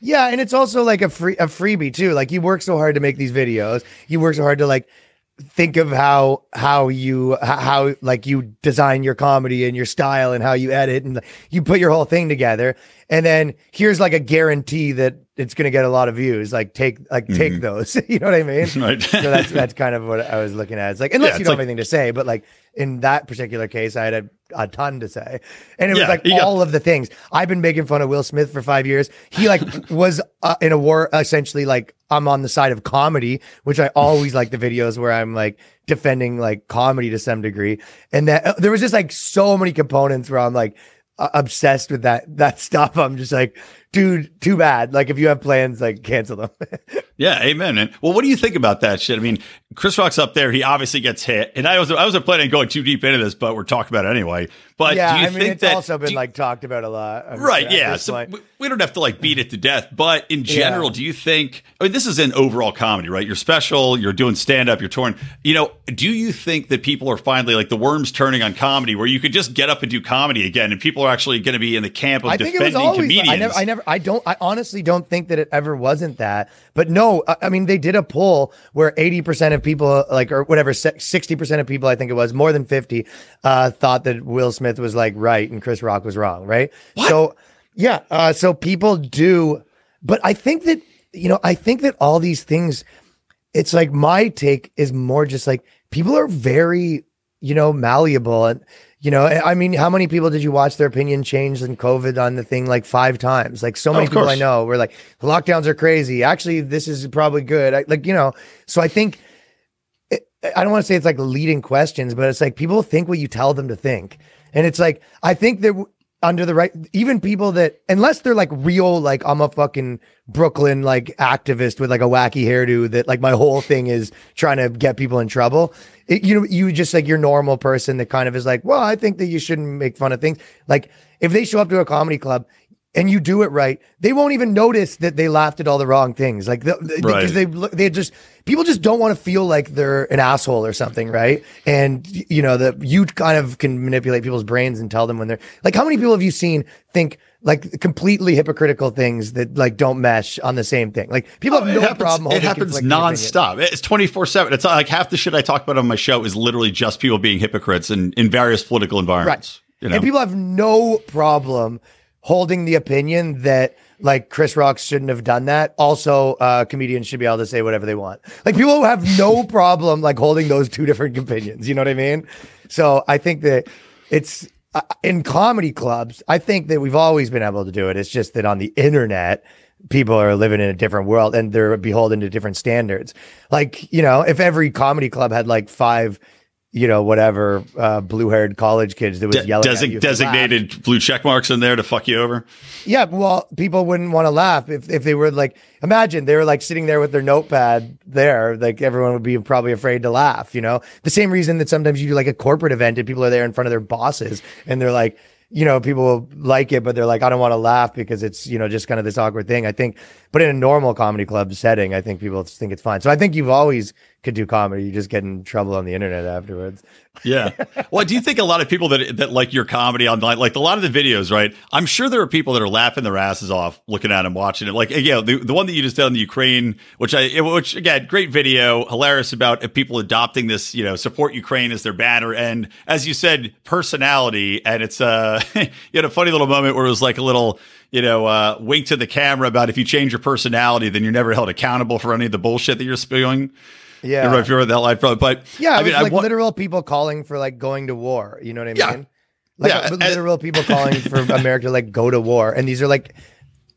Yeah, and it's also like a free a freebie too. Like you work so hard to make these videos. You work so hard to like think of how how you how like you design your comedy and your style and how you edit and you put your whole thing together. And then here's like a guarantee that it's going to get a lot of views. Like take like take those. you know what I mean? Right. so that's that's kind of what I was looking at. It's like unless Yeah, you don't like- have anything to say, but like in that particular case, I had a, a ton to say, and it was like got- all of the things. I've been making fun of Will Smith for five years. He like was uh, in a war essentially like I'm on the side of comedy, which I always like the videos where I'm like defending like comedy to some degree, and that uh, there was just like so many components where I'm like uh, obsessed with that that stuff. I'm just like, dude, too bad. Like if you have plans, like cancel them. Yeah, amen. And well, what do you think about that shit? I mean, Chris Rock's up there. He obviously gets hit, and I was I wasn't planning on going too deep into this, but we're talking about it anyway. But yeah, do you I mean think it's that also been you- like talked about a lot. I'm Right, sure yeah. So point. we- we don't have to like beat it to death, but in general, do you think? I mean, this is an overall comedy, right? You're special, you're doing stand up, you're touring. You know, do you think that people are finally like the worms turning on comedy, where you could just get up and do comedy again, and people are actually going to be in the camp of I think it was defending always. comedians? I never. I never. I don't. I honestly don't think that it ever wasn't that. But no, I, mean they did a poll where eighty percent of people, like or whatever, sixty percent of people, I think it was more than fifty, uh, thought that Will Smith was like right and Chris Rock was wrong. Right. So yeah. Uh, so people do, but I think that you know, I think that all these things. It's like my take is more just like people are very, you know, malleable and. You know, I mean, how many people did you watch their opinion change in COVID on the thing like five times? Like so oh, many of people I know were like, lockdowns are crazy. Actually, this is probably good. I, like, you know, so I think it, I don't want to say it's like leading questions, but it's like people think what you tell them to think. And it's like, I think that under the right, even people that, unless they're like real, like I'm a fucking Brooklyn like activist with like a wacky hairdo that like my whole thing is trying to get people in trouble. It, you know, you just like your normal person that kind of is like, well, I think that you shouldn't make fun of things. Like if they show up to a comedy club and you do it right, they won't even notice that they laughed at all the wrong things. Like the, the- Right. because they they just people just don't want to feel like they're an asshole or something, right? And you know that you kind of can manipulate people's brains and tell them when they're like, how many people have you seen think like completely hypocritical things that like don't mesh on the same thing? Like people have Oh, it no happens, problem. It happens nonstop. It's twenty four seven. It's like half the shit I talk about on my show is literally just people being hypocrites in, in various political environments. You know? And people have no problem holding the opinion that like Chris Rock shouldn't have done that. Also, uh, comedians should be able to say whatever they want. Like people have no problem like holding those two different opinions. You know what I mean? So I think that it's uh, in comedy clubs. I think that we've always been able to do it. It's just that on the internet. People are living in a different world and they're beholden to different standards. Like, you know, if every comedy club had like five, you know, whatever, uh, blue haired college kids that was De- yelling at desi- you you laughed. designated blue check marks in there to fuck you over. Yeah, well, people wouldn't want to laugh if, if they were like, imagine they were like sitting there with their notepad there, like everyone would be probably afraid to laugh, you know? The same reason that sometimes you do like a corporate event and people are there in front of their bosses and they're like, you know, people will like it, but they're like, I don't want to laugh because it's, you know, just kind of this awkward thing. I think, but in a normal comedy club setting, I think people think it's fine. So I think you've always could do comedy. You just get in trouble on the internet afterwards. Yeah. Well, do you think a lot of people that that like your comedy online, like a lot of the videos, right? I'm sure there are people that are laughing their asses off looking at them, watching it. Like, you know, the, the one that you just did on the Ukraine, which I, which again, great video, hilarious about people adopting this, you know, support Ukraine as their banner. And as you said, personality. And it's, uh, you had a funny little moment where it was like a little, you know, uh, wink to the camera about if you change your personality, then you're never held accountable for any of the bullshit that you're spewing. Yeah. Know if you heard that line from, but Yeah, I mean, was I like wa- literal people calling for like going to war. You know what I Yeah. mean? Like Yeah, and- literal people calling for America to like go to war, and these are like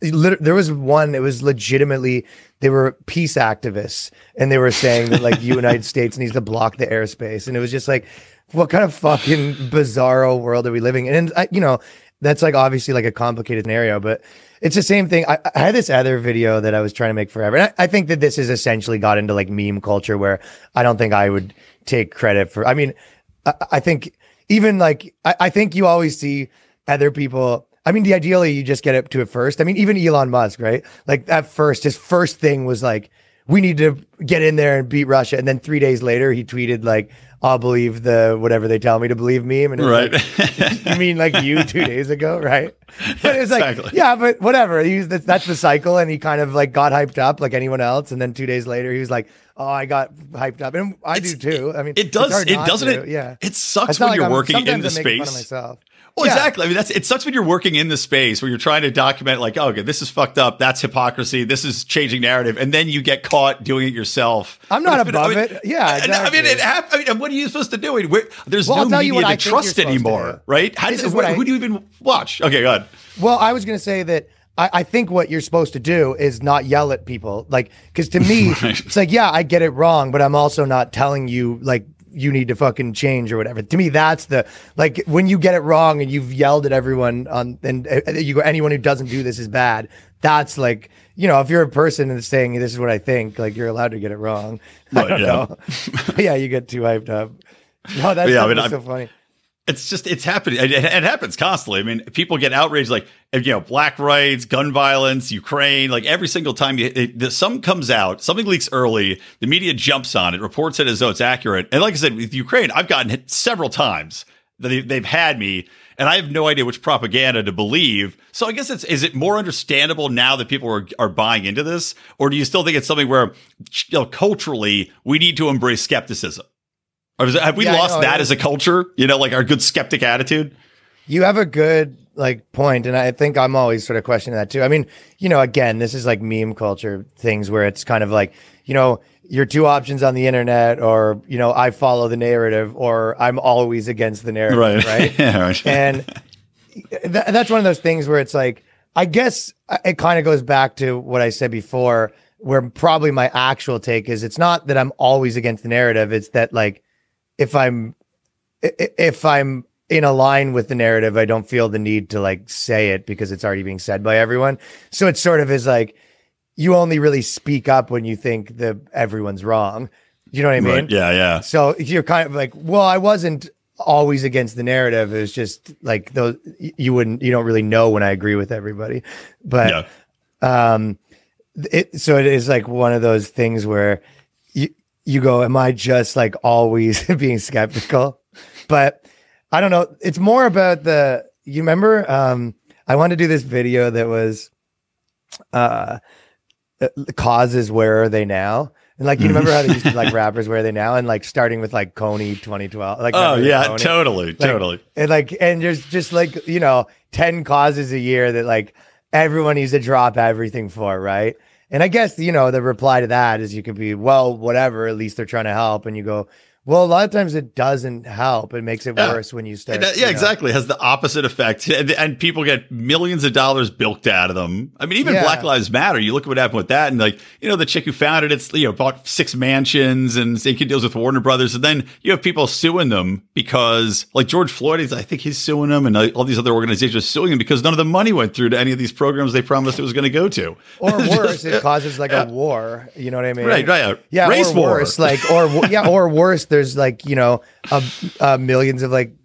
there was one. It was legitimately they were peace activists, and they were saying that like the United States needs to block the airspace, and it was just like, what kind of fucking bizarro world are we living in? And I, you know, that's like obviously like a complicated scenario, but it's the same thing. I, I had this other video that I was trying to make forever, and I, I think that this has essentially got into like meme culture, where I don't think I would take credit for. I mean, I, I think even like I, I think you always see other people. I mean, ideally you just get up to it first. I mean, even Elon Musk, right? Like at first, his first thing was like, we need to get in there and beat Russia. And then three days later, he tweeted like, I'll believe the whatever they tell me to believe meme. And Right. like, you mean like you two days ago, right? But it's like, Exactly. yeah, but whatever. That's, that's the cycle, and he kind of like got hyped up like anyone else. And then two days later, he was like, "Oh, I got hyped up," and I It's- do too. I mean, It does. It doesn't. to, It, yeah. It sucks when like you're I'm- working in the I'm fun of space. Well, Yeah. exactly. I mean, that's it sucks when you're working in the space where you're trying to document, like, oh, okay, this is fucked up. That's hypocrisy. This is changing narrative, and then you get caught doing it yourself. I'm not been- I above mean, it. Yeah, I- I mean, it hap- I mean, what are you supposed to do? I where- there's Well, no media to I trust to anymore, do. right? How does, what who, I- who do you even watch? Okay, go ahead. Well, I was going to say that I, I think what you're supposed to do is not yell at people. Like, because to me, Right. it's like, yeah, I get it wrong, but I'm also not telling you, like, you need to fucking change or whatever. To me, that's the, like, when you get it wrong and you've yelled at everyone on, and uh, you go, anyone who doesn't do this is bad. That's like, you know, if you're a person that's saying, this is what I think, like, you're allowed to get it wrong. I don't yeah. know. yeah, you get too hyped up. No, that's Yeah, I mean, so funny. It's just it's happening. It, it happens constantly. I mean, people get outraged, like you know, black rights, gun violence, Ukraine. Like every single time it, some comes out, something leaks early, the media jumps on it, reports it as though it's accurate. And like I said, with Ukraine, I've gotten hit several times that they, they've had me, and I have no idea which propaganda to believe. So I guess it's is it more understandable now that people are are buying into this, or do you still think it's something where you know, culturally we need to embrace skepticism? Or is it, have we Yeah, lost know, that as a culture? You know, like our good skeptic attitude. You have a good like point, and I think I'm always sort of questioning that too. I mean, you know, again, this is like meme culture things where it's kind of like, you know, your two options on the internet, or you know, I follow the narrative, or I'm always against the narrative, right? yeah, right. and th- that's one of those things where it's like i guess uh, it kind of goes back to what i said before where probably my actual take is it's not that i'm always against the narrative it's that like if i'm if i'm in a line with the narrative i don't feel the need to like say it because it's already being said by everyone so it sort of is like you only really speak up when you think that everyone's wrong you know what i mean Right, yeah, yeah. so you're kind of like, well, I wasn't always against the narrative. It was just like those you wouldn't you don't really know when I agree with everybody. But Yeah. um it so it is like one of those things where you go, Am I just like always being skeptical? But I don't know. It's more about the you remember um I wanted to do this video that was uh the causes where are they now? And like you remember how they used to like rappers where are they now? And like starting with like Kony 2012. Like Oh yeah, Kony? totally, Like, totally. And like, and there's just like, you know, 10 causes a year that like everyone needs to drop everything for, right? And I guess, you know, the reply to that is you could be, well, whatever, at least they're trying to help. And you go, well, a lot of times it doesn't help. It makes it Yeah. worse when you start. That- you yeah, know. exactly. It has the opposite effect, and, and people get millions of dollars bilked out of them. I mean, even Yeah. Black Lives Matter. You look at what happened with that, and like you know, the chick who founded it's you know bought six mansions and making deals with Warner Brothers, and then you have people suing them because like George Floyd, is, I think he's suing them, and uh, all these other organizations are suing them because none of the money went through to any of these programs they promised it was going to go to. Or worse, just- it causes like a war. You know what I mean? Right, right. Yeah, Race or war. worse, like or yeah, or worse. There's like you know, uh, uh, millions of like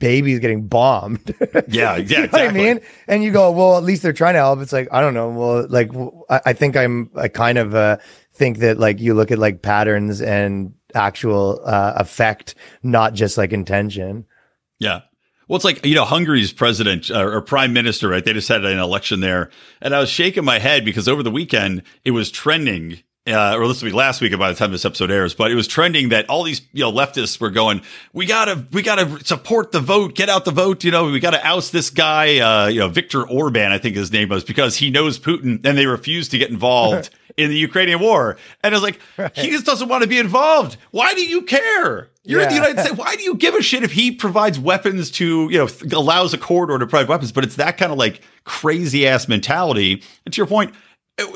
babies getting bombed. Yeah, yeah, you know exactly. what I mean? And you go, well, at least they're trying to help. It's like I don't know. Well, like I think I'm. I kind of uh, think that like you look at like patterns and actual uh, effect, not just like intention. Yeah. Well, it's like, you know, Hungary's president uh, or prime minister, right? They just had an election there. And I was shaking my head because over the weekend it was trending. Uh, or this will be last week by the time this episode airs, but it was trending that all these you know leftists were going, we gotta we gotta support the vote, get out the vote, you know, we gotta oust this guy, uh, you know, Viktor Orban, I think his name was, because he knows Putin, and they refuse to get involved in the Ukrainian war. And it's was like, he just doesn't want to be involved. Why do you care? You're in the United States. Why do you give a shit if he provides weapons to, you know, allows a corridor to provide weapons? But it's that kind of like crazy ass mentality. And to your point,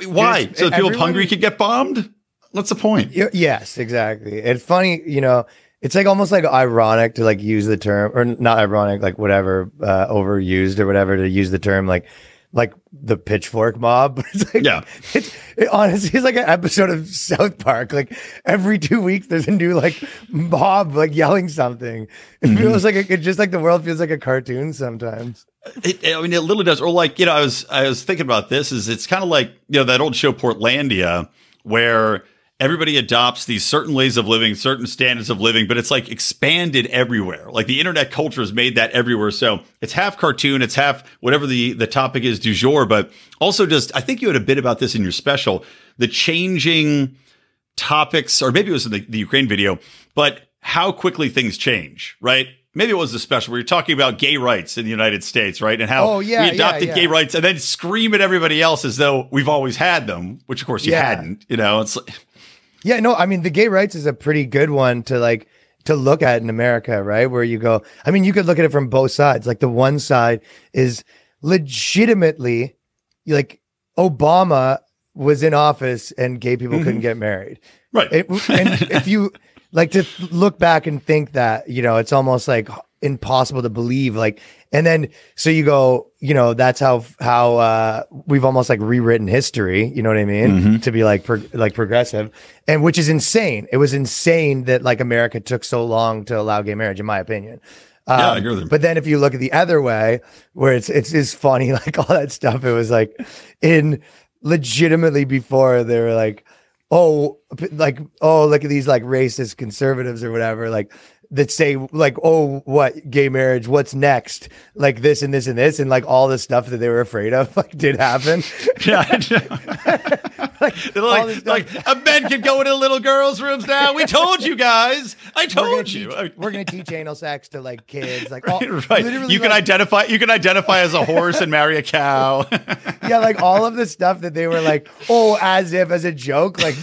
why? So people everyone- Hungary could get bombed? What's the point? Yes, exactly. It's funny, you know. It's like almost like ironic to like use the term, or not ironic, like whatever, uh, overused or whatever to use the term, like like the pitchfork mob. It's like, Yeah. it's it honestly it's like an episode of South Park. Like every two weeks, there's a new like mob like yelling something. It Mm-hmm. feels like it just like the world feels like a cartoon sometimes. It, I mean, it literally does. Or like, you know, I was I was thinking about this. Is it's kind of like you know that old show Portlandia, where everybody adopts these certain ways of living, certain standards of living, but it's like expanded everywhere. Like the internet culture has made that everywhere. So it's half cartoon, it's half whatever the the topic is du jour, but also just I think you had a bit about this in your special, the changing topics, or maybe it was in the, the Ukraine video, but how quickly things change, right? Maybe it was the special where you're talking about gay rights in the United States, right? And how Oh, yeah, we adopted yeah, gay rights and then scream at everybody else as though we've always had them, which of course you Yeah. hadn't. You know, it's like, Yeah, no, I mean the gay rights is a pretty good one to like to look at in America, right? Where you go, I mean, you could look at it from both sides. Like the one side is legitimately like Obama was in office and gay people couldn't mm-hmm. get married. right. It, and if you like to look back and think that, you know, it's almost like impossible to believe. Like, and then so you go, you know, that's how how uh, we've almost like rewritten history. You know what I mean? To be like pro- like progressive, and which is insane. It was insane that like America took so long to allow gay marriage, in my opinion. Um, Yeah, I agree with him. But then if you look at the other way, where it's it's is funny, like all that stuff, it was like in legitimately before they were like, oh, like oh, look at these like racist conservatives or whatever, like that say like, oh, what gay marriage? What's next? Like this and this and this, and like all the stuff that they were afraid of, like did happen. Yeah, like, They're all this like, like a man can go into little girls' rooms now. We told you guys. I we're told you. teach, we're gonna teach anal sex to like kids, like all, right. literally, You can identify. You can identify as a horse and marry a cow. yeah, like all of the stuff that they were like, oh, as if as a joke, like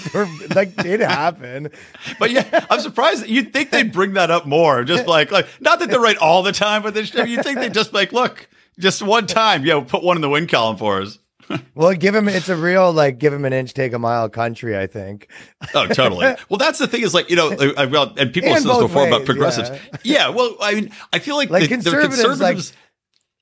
like did happen. But yeah, I'm surprised that you'd think they'd bring that up more. Just like, like not that they're right all the time, but they should, you'd think they'd just like, look, just one time, yo, put one in the win column for us. Well, give him it's a real like give him an inch, take a mile country. I think. Oh, totally. Well, that's the thing is like, you know, I, well, and people have said this before about progressives. Yeah. Well, I mean, I feel like, Like the, the conservatives, conservatives, like,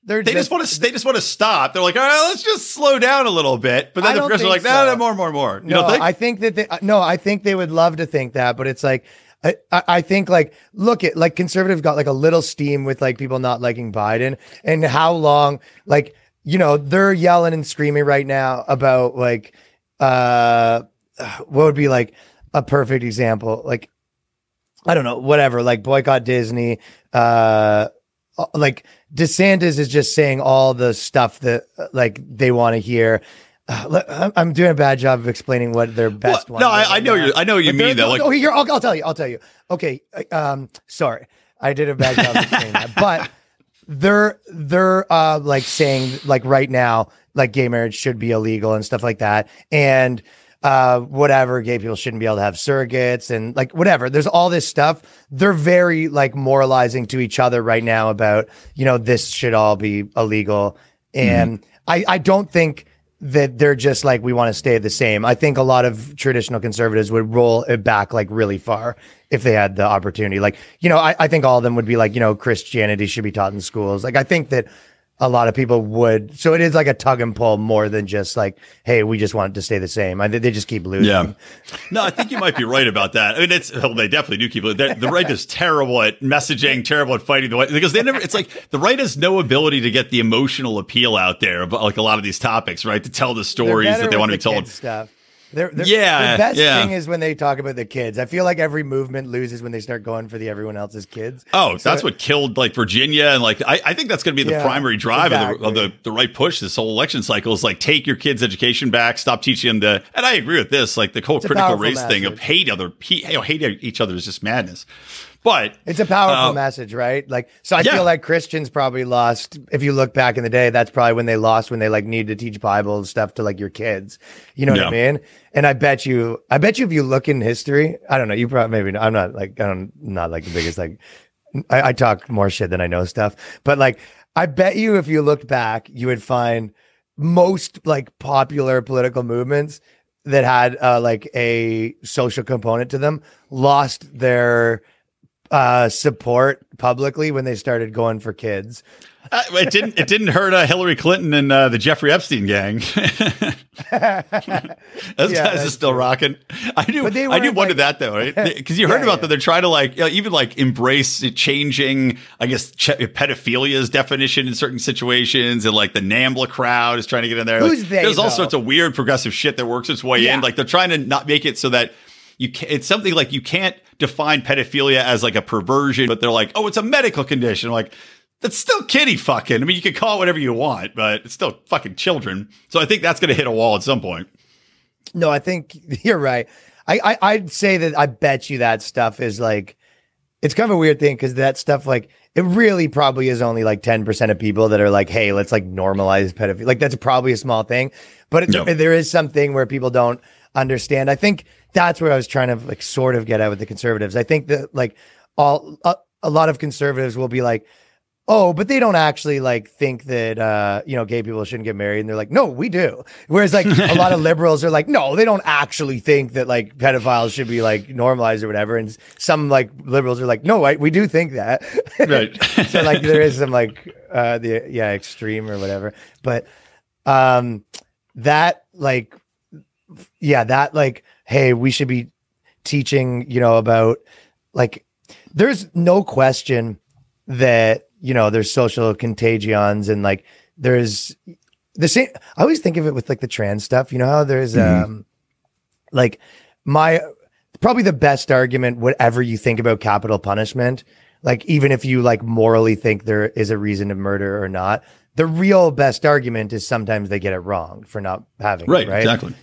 They're they just want to, they just want to stop. They're like, all right, let's just slow down a little bit. But then the progressives are like, no, so. no, more, more, more. You no, think? I think that they, no, I think they would love to think that, but it's like. I, I think like look at like conservatives got like a little steam with like people not liking Biden and how long like you know they're yelling and screaming right now about like uh what would be like a perfect example like I don't know whatever like boycott Disney uh like DeSantis is just saying all the stuff that like they want to hear. I'm- doing a bad job of explaining what their best Well, one. no, is I, I know you. I know what you mean no, Like, no, here, I'll, I'll tell you. I'll tell you. Okay. Um, sorry, I did a bad job of explaining that, but they're they're uh like saying like right now like gay marriage should be illegal and stuff like that, and uh whatever gay people shouldn't be able to have surrogates and like whatever there's all this stuff they're very like moralizing to each other right now about you know this should all be illegal and i i don't think that they're just like we want to stay the same. I think a lot of traditional conservatives would roll it back like really far if they had the opportunity. Like, you know, I, I think all of them would be like, you know, Christianity should be taught in schools. Like, I think that a lot of people would. So it is like a tug and pull more than just like, hey, we just want it to stay the same. I think they just keep losing. Yeah. No, I think you might be right about that. I mean, it's well, they definitely do keep the, the right is terrible at messaging, terrible at fighting the white because they never. It's like the right has no ability to get the emotional appeal out there about like a lot of these topics, right? To tell the stories that they want to be told. Stuff. They're, they're, Yeah, The best yeah. thing is when they talk about the kids. I feel like every movement loses when they start going for the everyone else's kids. Oh, So- that's what killed like Virginia and like I, I think that's going to be the Yeah, primary drive of, the, of the the right push this whole election cycle is like take your kids' education back, stop teaching them to. And I agree with this, like the whole a critical race thing of hate other he, you know, hate each other is just madness. But It's a powerful Uh, message, right? Like, so I yeah. feel like Christians probably lost. If you look back in the day, that's probably when they lost when they like needed to teach Bible stuff to like your kids. You know what I mean? And I bet you, I bet you, if you look in history, I don't know. You probably maybe I'm not like I'm not not like the biggest like. I, I talk more shit than I know stuff, but like I bet you, if you looked back, you would find most like popular political movements that had uh, like a social component to them lost their uh support publicly when they started going for kids. uh, it didn't. It didn't hurt uh, Hillary Clinton and uh, the Jeffrey Epstein gang. Those Yeah, guys are still rocking. I do. I do wonder like- that though, right? Because you heard Yeah, about yeah. that. They're trying to like you know, even like embrace changing. I guess ch- pedophilia's definition in certain situations, and like the NAMBLA crowd is trying to get in there. Who's Like, they, There's all sorts of weird progressive shit that works its way in. Like they're trying to not make it so that. You can, it's something like you can't define pedophilia as like a perversion, but they're like, oh, it's a medical condition. Like, that's still kitty fucking. I mean, you can call it whatever you want, but it's still fucking children. So I think that's going to hit a wall at some point. No, I think you're right. I, I I'd say that I bet you that stuff is like it's kind of a weird thing because that stuff like it really probably is only like 10% of people that are like, hey, let's like normalize pedophilia. Like that's probably a small thing. But it, Yeah. there is something where people don't understand. I think that's where I was trying to like sort of get at with the conservatives. I think that like all a, a lot of conservatives will be like, oh, but they don't actually like think that uh, you know gay people shouldn't get married, and they're like, no, we do. Whereas like a lot of liberals are like, no, they don't actually think that like pedophiles should be like normalized or whatever. And some like liberals are like, no, I, we do think that. Right. so like there is some like uh the yeah extreme or whatever, but um that like yeah that like hey we should be teaching you know about like there's no question that you know there's social contagions and like there's the same i always think of it with like the trans stuff you know how there's um like my probably the best argument whatever you think about capital punishment like even if you like morally think there is a reason to murder or not the real best argument is sometimes they get it wrong for not having Right, it, right exactly.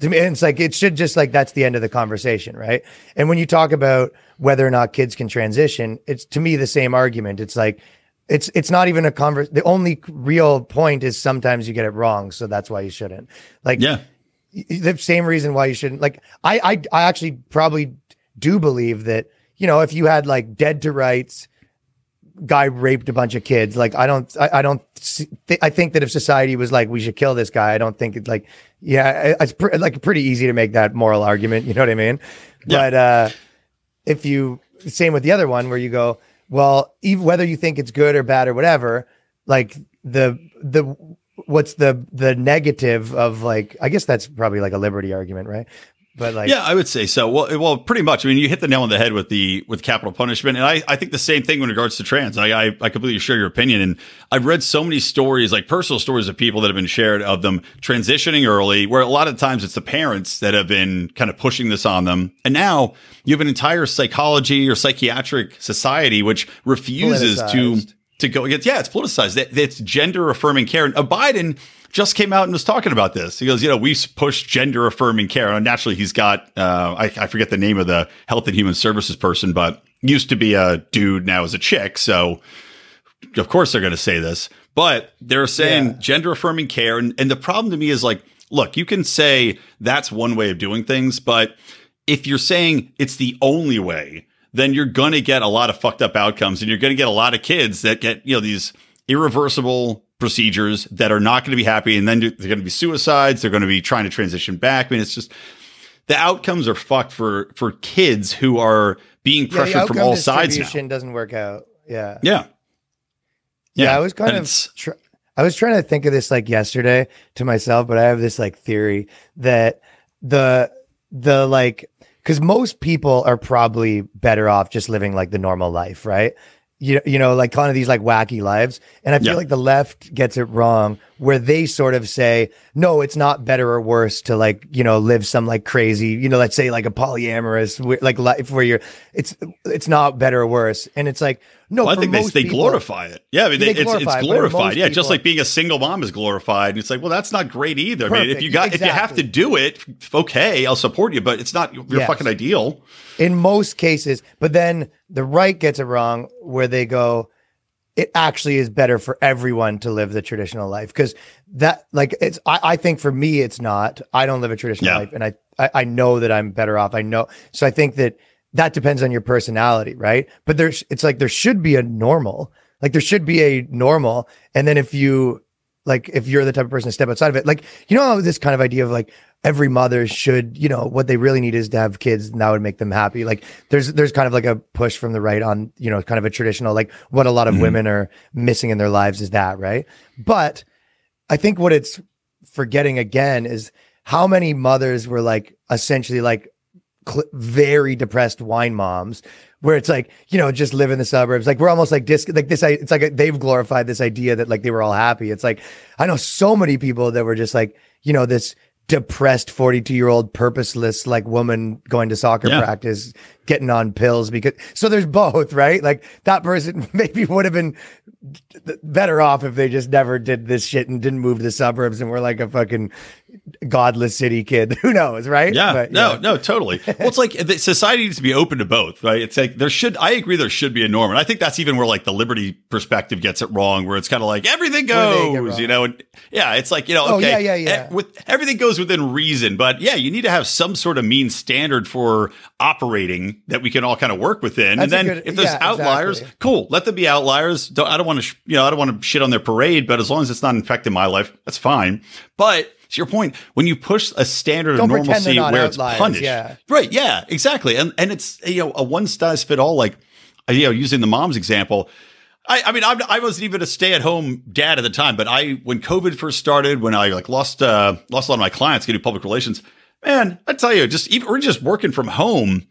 To me, it's like it should just like that's the end of the conversation, right? And when you talk about whether or not kids can transition, it's to me the same argument. It's like it's it's not even a converse. The only real point is sometimes you get it wrong, so that's why you shouldn't. Like Yeah. the same reason why you shouldn't. Like I I I actually probably do believe that you know if you had like dead to rights guy raped a bunch of kids. Like I don't, I, I don't, see, th- I think that if society was like, we should kill this guy, I don't think it's like, yeah, it's pr- like pretty easy to make that moral argument. You know what I mean? Yeah. But uh, if you, same with the other one where you go, well, even whether you think it's good or bad or whatever, like the the what's the the negative of like, I guess that's probably like a liberty argument, right? But like, Yeah, I would say so. Well, well, pretty much. I mean, you hit the nail on the head with the with capital punishment, and I, I think the same thing in regards to trans. I, I I completely share your opinion, and I've read so many stories, like personal stories of people that have been shared of them transitioning early, where a lot of times it's the parents that have been kind of pushing this on them, and now you have an entire psychology or psychiatric society which refuses to to go against. Yeah, it's politicized. That it's gender affirming care. And uh, Biden just came out and was talking about this. He goes, you know, we push gender affirming care. And naturally, he's got uh, I, I forget the name of the Health and Human Services person, but used to be a dude, now is a chick. So of course they're going to say this, but they're saying Yeah. gender affirming care. And, and the problem to me is like, look, you can say that's one way of doing things, but if you're saying it's the only way, then you're going to get a lot of fucked up outcomes and you're going to get a lot of kids that get, you know, these irreversible procedures that are not going to be happy. And then they're going to be suicides. They're going to be trying to transition back. I mean, it's just the outcomes are fucked for, for kids who are being yeah, pressured from all sides now. doesn't work out. Yeah. Yeah. Yeah, I was kind And of. Tr- I was trying to think of this like yesterday to myself, but I have this like theory that the the like because most people are probably better off just living like the normal life, right? You you know, like kind of these like wacky lives, and I feel Yeah. like the left gets it wrong, where they sort of say, no, it's not better or worse to like you know live some like crazy, you know, let's say like a polyamorous like life where you're, it's it's not better or worse, and it's like No, Well, I think they, they people- glorify it. Yeah, I mean, They they, it's, glorify it, it's glorified. Yeah, just like being a single mom is glorified. And It's like, well, that's not great either. I mean, if you got if you have to do it, okay, I'll support you, but it's not your Yes. fucking ideal. in most cases. But then the right gets it wrong where they go, it actually is better for everyone to live the traditional life. Because that, like, it's, I, I think for me, it's not. I don't live a traditional Yeah. life and I, I, I know that I'm better off. I know. So I think that that depends on your personality, right? But there's, it's like there should be a normal, like there should be a normal. And then if you, like if you're the type of person to step outside of it, like you know this kind of idea of like every mother should, you know, what they really need is to have kids and that would make them happy. Like there's there's kind of like a push from the right on, you know, kind of a traditional like what a lot of mm-hmm. women are missing in their lives is that, right? But I think what it's forgetting again is how many mothers were like essentially like cl- very depressed wine moms where it's like you know just live in the suburbs. Like we're almost like dis- like this i- it's like they've glorified this idea that like they were all happy. It's like i know so many people that were just like you know this depressed 42 year old purposeless like woman going to soccer Yeah. practice getting on pills because so there's both right? Like that person maybe would have been better off if they just never did this shit and didn't move to the suburbs and were like a fucking godless city kid who knows right Yeah, But, no, yeah. no, totally. Well, it's like the society needs to be open to both, right? It's like there should. I agree, there should be a norm, and I think that's even where like the liberty perspective gets it wrong, where it's kind of like everything Where they get goes, you know. And yeah, it's like you know, Oh, okay, yeah, yeah, yeah. eh, with everything goes within reason, but yeah, you need to have some sort of mean standard for operating that we can all kind of work within. That's and then good- if there's yeah, outliers, exactly. cool, let them be outliers. Don't, I don't want to, sh- you know, I don't want to shit on their parade, but as long as it's not infecting my life, that's fine. But to your point, when you push a standard Don't of normalcy where outliers, it's punished, yeah. right? Yeah, exactly. And and it's you know a one size fit all. Like you know, using the mom's example. I, I mean, I'm, I wasn't even a stay at home dad at the time, but I, when COVID first started, when I like lost, uh, lost a lot of my clients getting public relations, man, I tell you, just even, we're just working from home.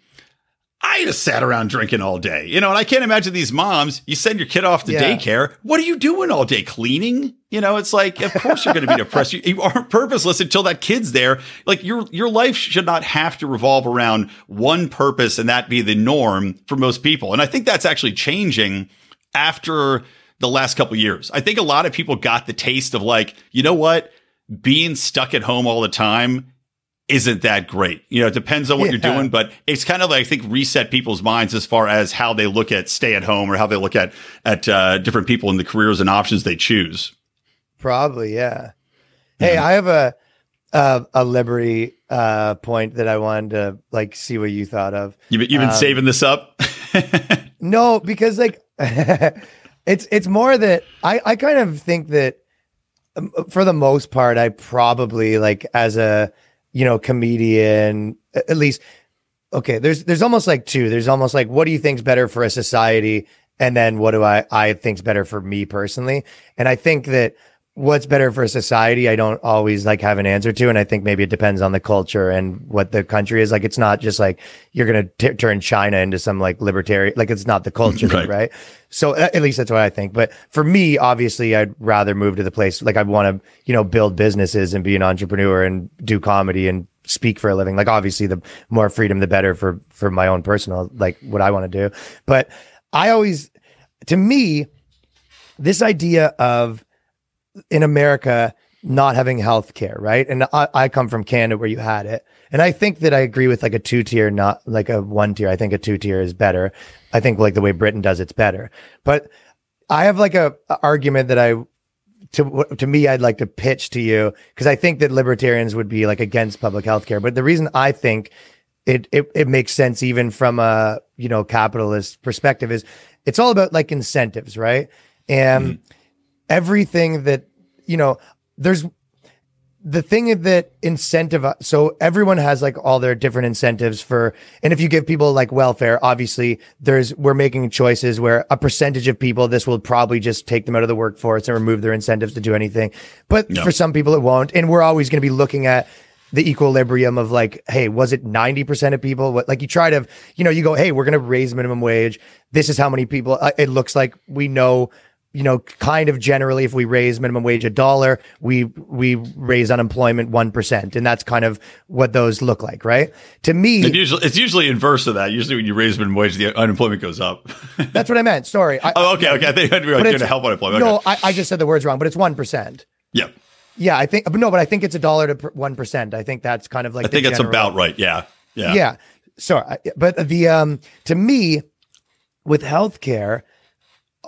I just sat around drinking all day, you know, and I can't imagine these moms, you send your kid off to Yeah. daycare. What are you doing all day? Cleaning? You know, it's like, of course you're going to be depressed. You, you aren't purposeless until that kid's there. Like your, your life should not have to revolve around one purpose and that be the norm for most people. And I think that's actually changing after the last couple of years. I think a lot of people got the taste of like, you know what? Being stuck at home all the time isn't that great. You know, it depends on what you're doing, but it's kind of like I think reset people's minds as far as how they look at stay at home or how they look at at uh, different people and the careers and options they choose. Probably, yeah. Hey, I have a a, a liberty uh, point that I wanted to like see what you thought of. You've, you've been Um, saving this up. No, because like it's it's more that I I kind of think that um, for the most part I probably like as a you know comedian at least okay there's there's almost like two. There's almost like what do you think's better for a society? And then what do I I think's better for me personally? And I think that what's better for society i don't always like have an answer to and i think maybe it depends on the culture and what the country is. Like it's not just like you're gonna t- turn china into some like libertarian like it's not the culture thing, Right. right? So at least that's what i think. But for me obviously i'd rather move to the place like i want to you know build businesses and be an entrepreneur and do comedy and speak for a living. Like obviously the more freedom the better for for my own personal like what i want to do. But i always to me this idea of in America not having health care, right? And I, I come from Canada where you had it. And I think that I agree with like a two tier, not like a one tier. I think a two tier is better. I think like the way Britain does it's better. But I have like a, a argument that I to to me I'd like to pitch to you because I think that libertarians would be like against public health care. But the reason I think it, it it makes sense even from a you know capitalist perspective is it's all about like incentives, right? And mm-hmm. Everything that you know there's the thing that incentive so everyone has like all their different incentives for and if you give people like welfare obviously there's we're making choices where a percentage of people this will probably just take them out of the workforce and remove their incentives to do anything. But Yeah. for some people it won't and we're always going to be looking at the equilibrium of like hey was it 90% of people? What like you try to you know you go hey we're going to raise minimum wage. This is how many people uh, it looks like. We know you know, kind of generally, if we raise minimum wage a dollar, we we raise unemployment one percent, and that's kind of what those look like, right? To me, usually, it's usually inverse of that. Usually, when you raise minimum wage, the unemployment goes up. that's what I meant. Sorry. I, oh, okay, okay. I think I'd be like but to help unemployment. No, I, I just said the words wrong, but it's one percent. yeah, Yeah, I think, but no, but I think it's a dollar to one percent. I think that's kind of like I think the that's general- about right. Yeah, yeah, yeah. Sorry, but the um to me with healthcare,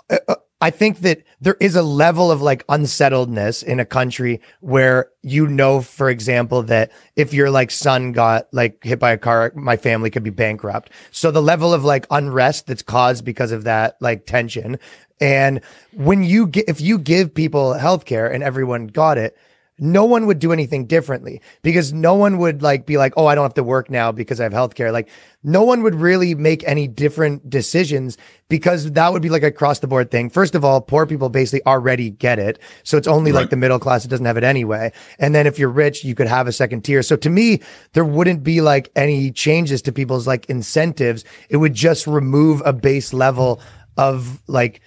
uh, uh, I think that there is a level of like unsettledness in a country where you know, for example, that if your like son got like hit by a car, my family could be bankrupt. So the level of like unrest that's caused because of that like tension, and when you get if you give people healthcare and everyone got it no one would do anything differently because no one would like be like, oh, I don't have to work now because I have healthcare. Like no one would really make any different decisions because that would be like a cross the board thing. First of all, poor people basically already get it. So it's only Right. like the middle class that doesn't have it anyway. And then if you're rich, you could have a second tier. So to me, there wouldn't be like any changes to people's like incentives. It would just remove a base level of like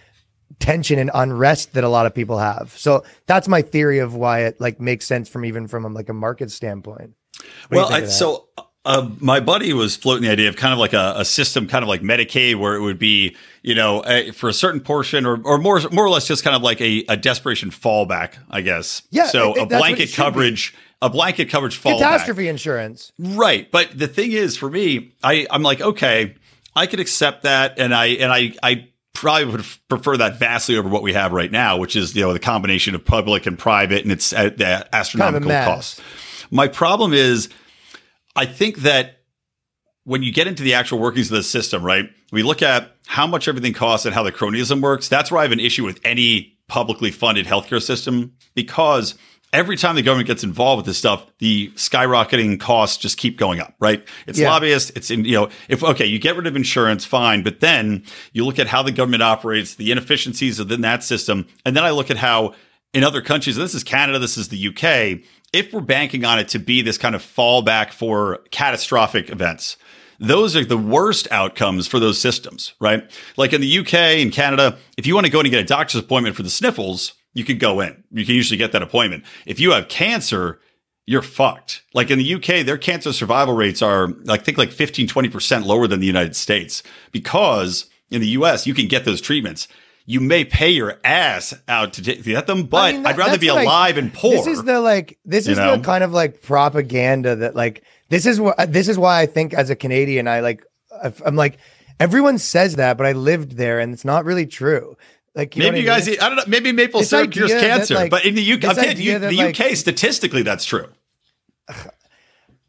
tension and unrest that a lot of people have. So that's my theory of why it like makes sense from even from like a market standpoint. What Well, I, so uh, my buddy was floating the idea of kind of like a, a system, kind of like Medicaid, where it would be, you know, a, for a certain portion, or or more more or less just kind of like a, a desperation fallback, I guess. Yeah, So it- it- a that's what it blanket be. coverage, a blanket coverage fallback. catastrophe insurance. Right. But the thing is, for me, I, I'm like, okay, I could accept that. And I, and I, I probably would prefer that vastly over what we have right now, which is, you know, the combination of public and private and it's at the astronomical mess. cost. My problem is, I think that when you get into the actual workings of the system, right? We look at how much everything costs and how the cronyism works. That's where I have an issue with any publicly funded healthcare system because every time the government gets involved with this stuff, the skyrocketing costs just keep going up, right? It's Yeah. lobbyists. It's in, you know, if, okay, you get rid of insurance, fine. But then you look at how the government operates, the inefficiencies within that system. And then I look at how in other countries, and this is Canada, this is the UK, if we're banking on it to be this kind of fallback for catastrophic events, those are the worst outcomes for those systems, right? Like in the UK and Canada, if you want to go in and get a doctor's appointment for the sniffles, you can go in. You can usually get that appointment. If you have cancer, you're fucked. Like in the UK, their cancer survival rates are, I think, like 15, 20% lower than the United States because in the US, you can get those treatments. You may pay your ass out to get them, but I mean, I'd rather be alive and poor. This is the like this is know? the kind of like propaganda that like this is what this is why I think as a Canadian I like I'm like everyone says that, but I lived there and it's not really true. Like you Maybe you I guys, mean? I don't know. Maybe maple syrup cures that, cancer, like, but in the UK, I'm idea you, that, the like- UK statistically, that's true.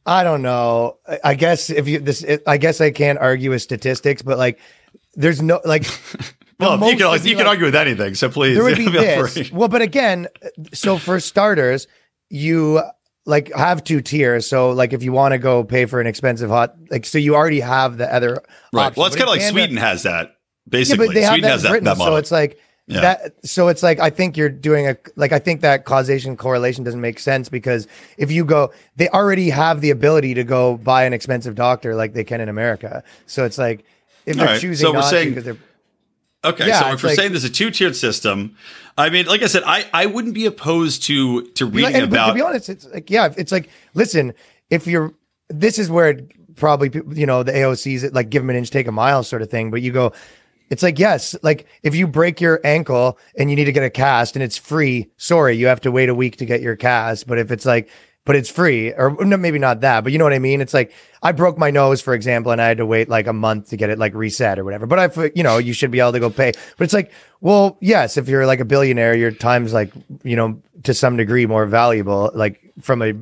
I don't know. I- I guess if you this, it, I guess I can't argue with statistics, but like, there's no like. Well, you can always, you can argue with anything. So please, There would be this. Well, but again, so for starters, you like have two tiers. So like, if you want to go pay for an expensive hot, like, so you already have the other. Right. option. Well, it's kind of like Canada- Sweden has that. Yeah, but they have Sweden that has that, written, that model. so it's like Yeah. that. So it's like I think you're doing a like I think that causation correlation doesn't make sense because if you go, they already have the ability to go buy an expensive doctor like they can in America. So it's like if they're All right, choosing so we're not saying- to because they're Okay, Yeah, so if we're like- saying there's a two tiered system, I mean, like I said, I, I wouldn't be opposed to to reading and, about. to be honest, it's like yeah, it's like listen, if you're this is where it probably you know the AOC's like give them an inch, take a mile sort of thing. But you go, it's like yes, like if you break your ankle and you need to get a cast and it's free, sorry, you have to wait a week to get your cast. But if it's like but it's free, or no, maybe not that, but you know what I mean. It's like I broke my nose, for example, and I had to wait like a month to get it like reset or whatever. But I, you know, you should be able to go pay. But it's like, well, yes, if you're like a billionaire, your time's like, you know, to some degree more valuable, like from a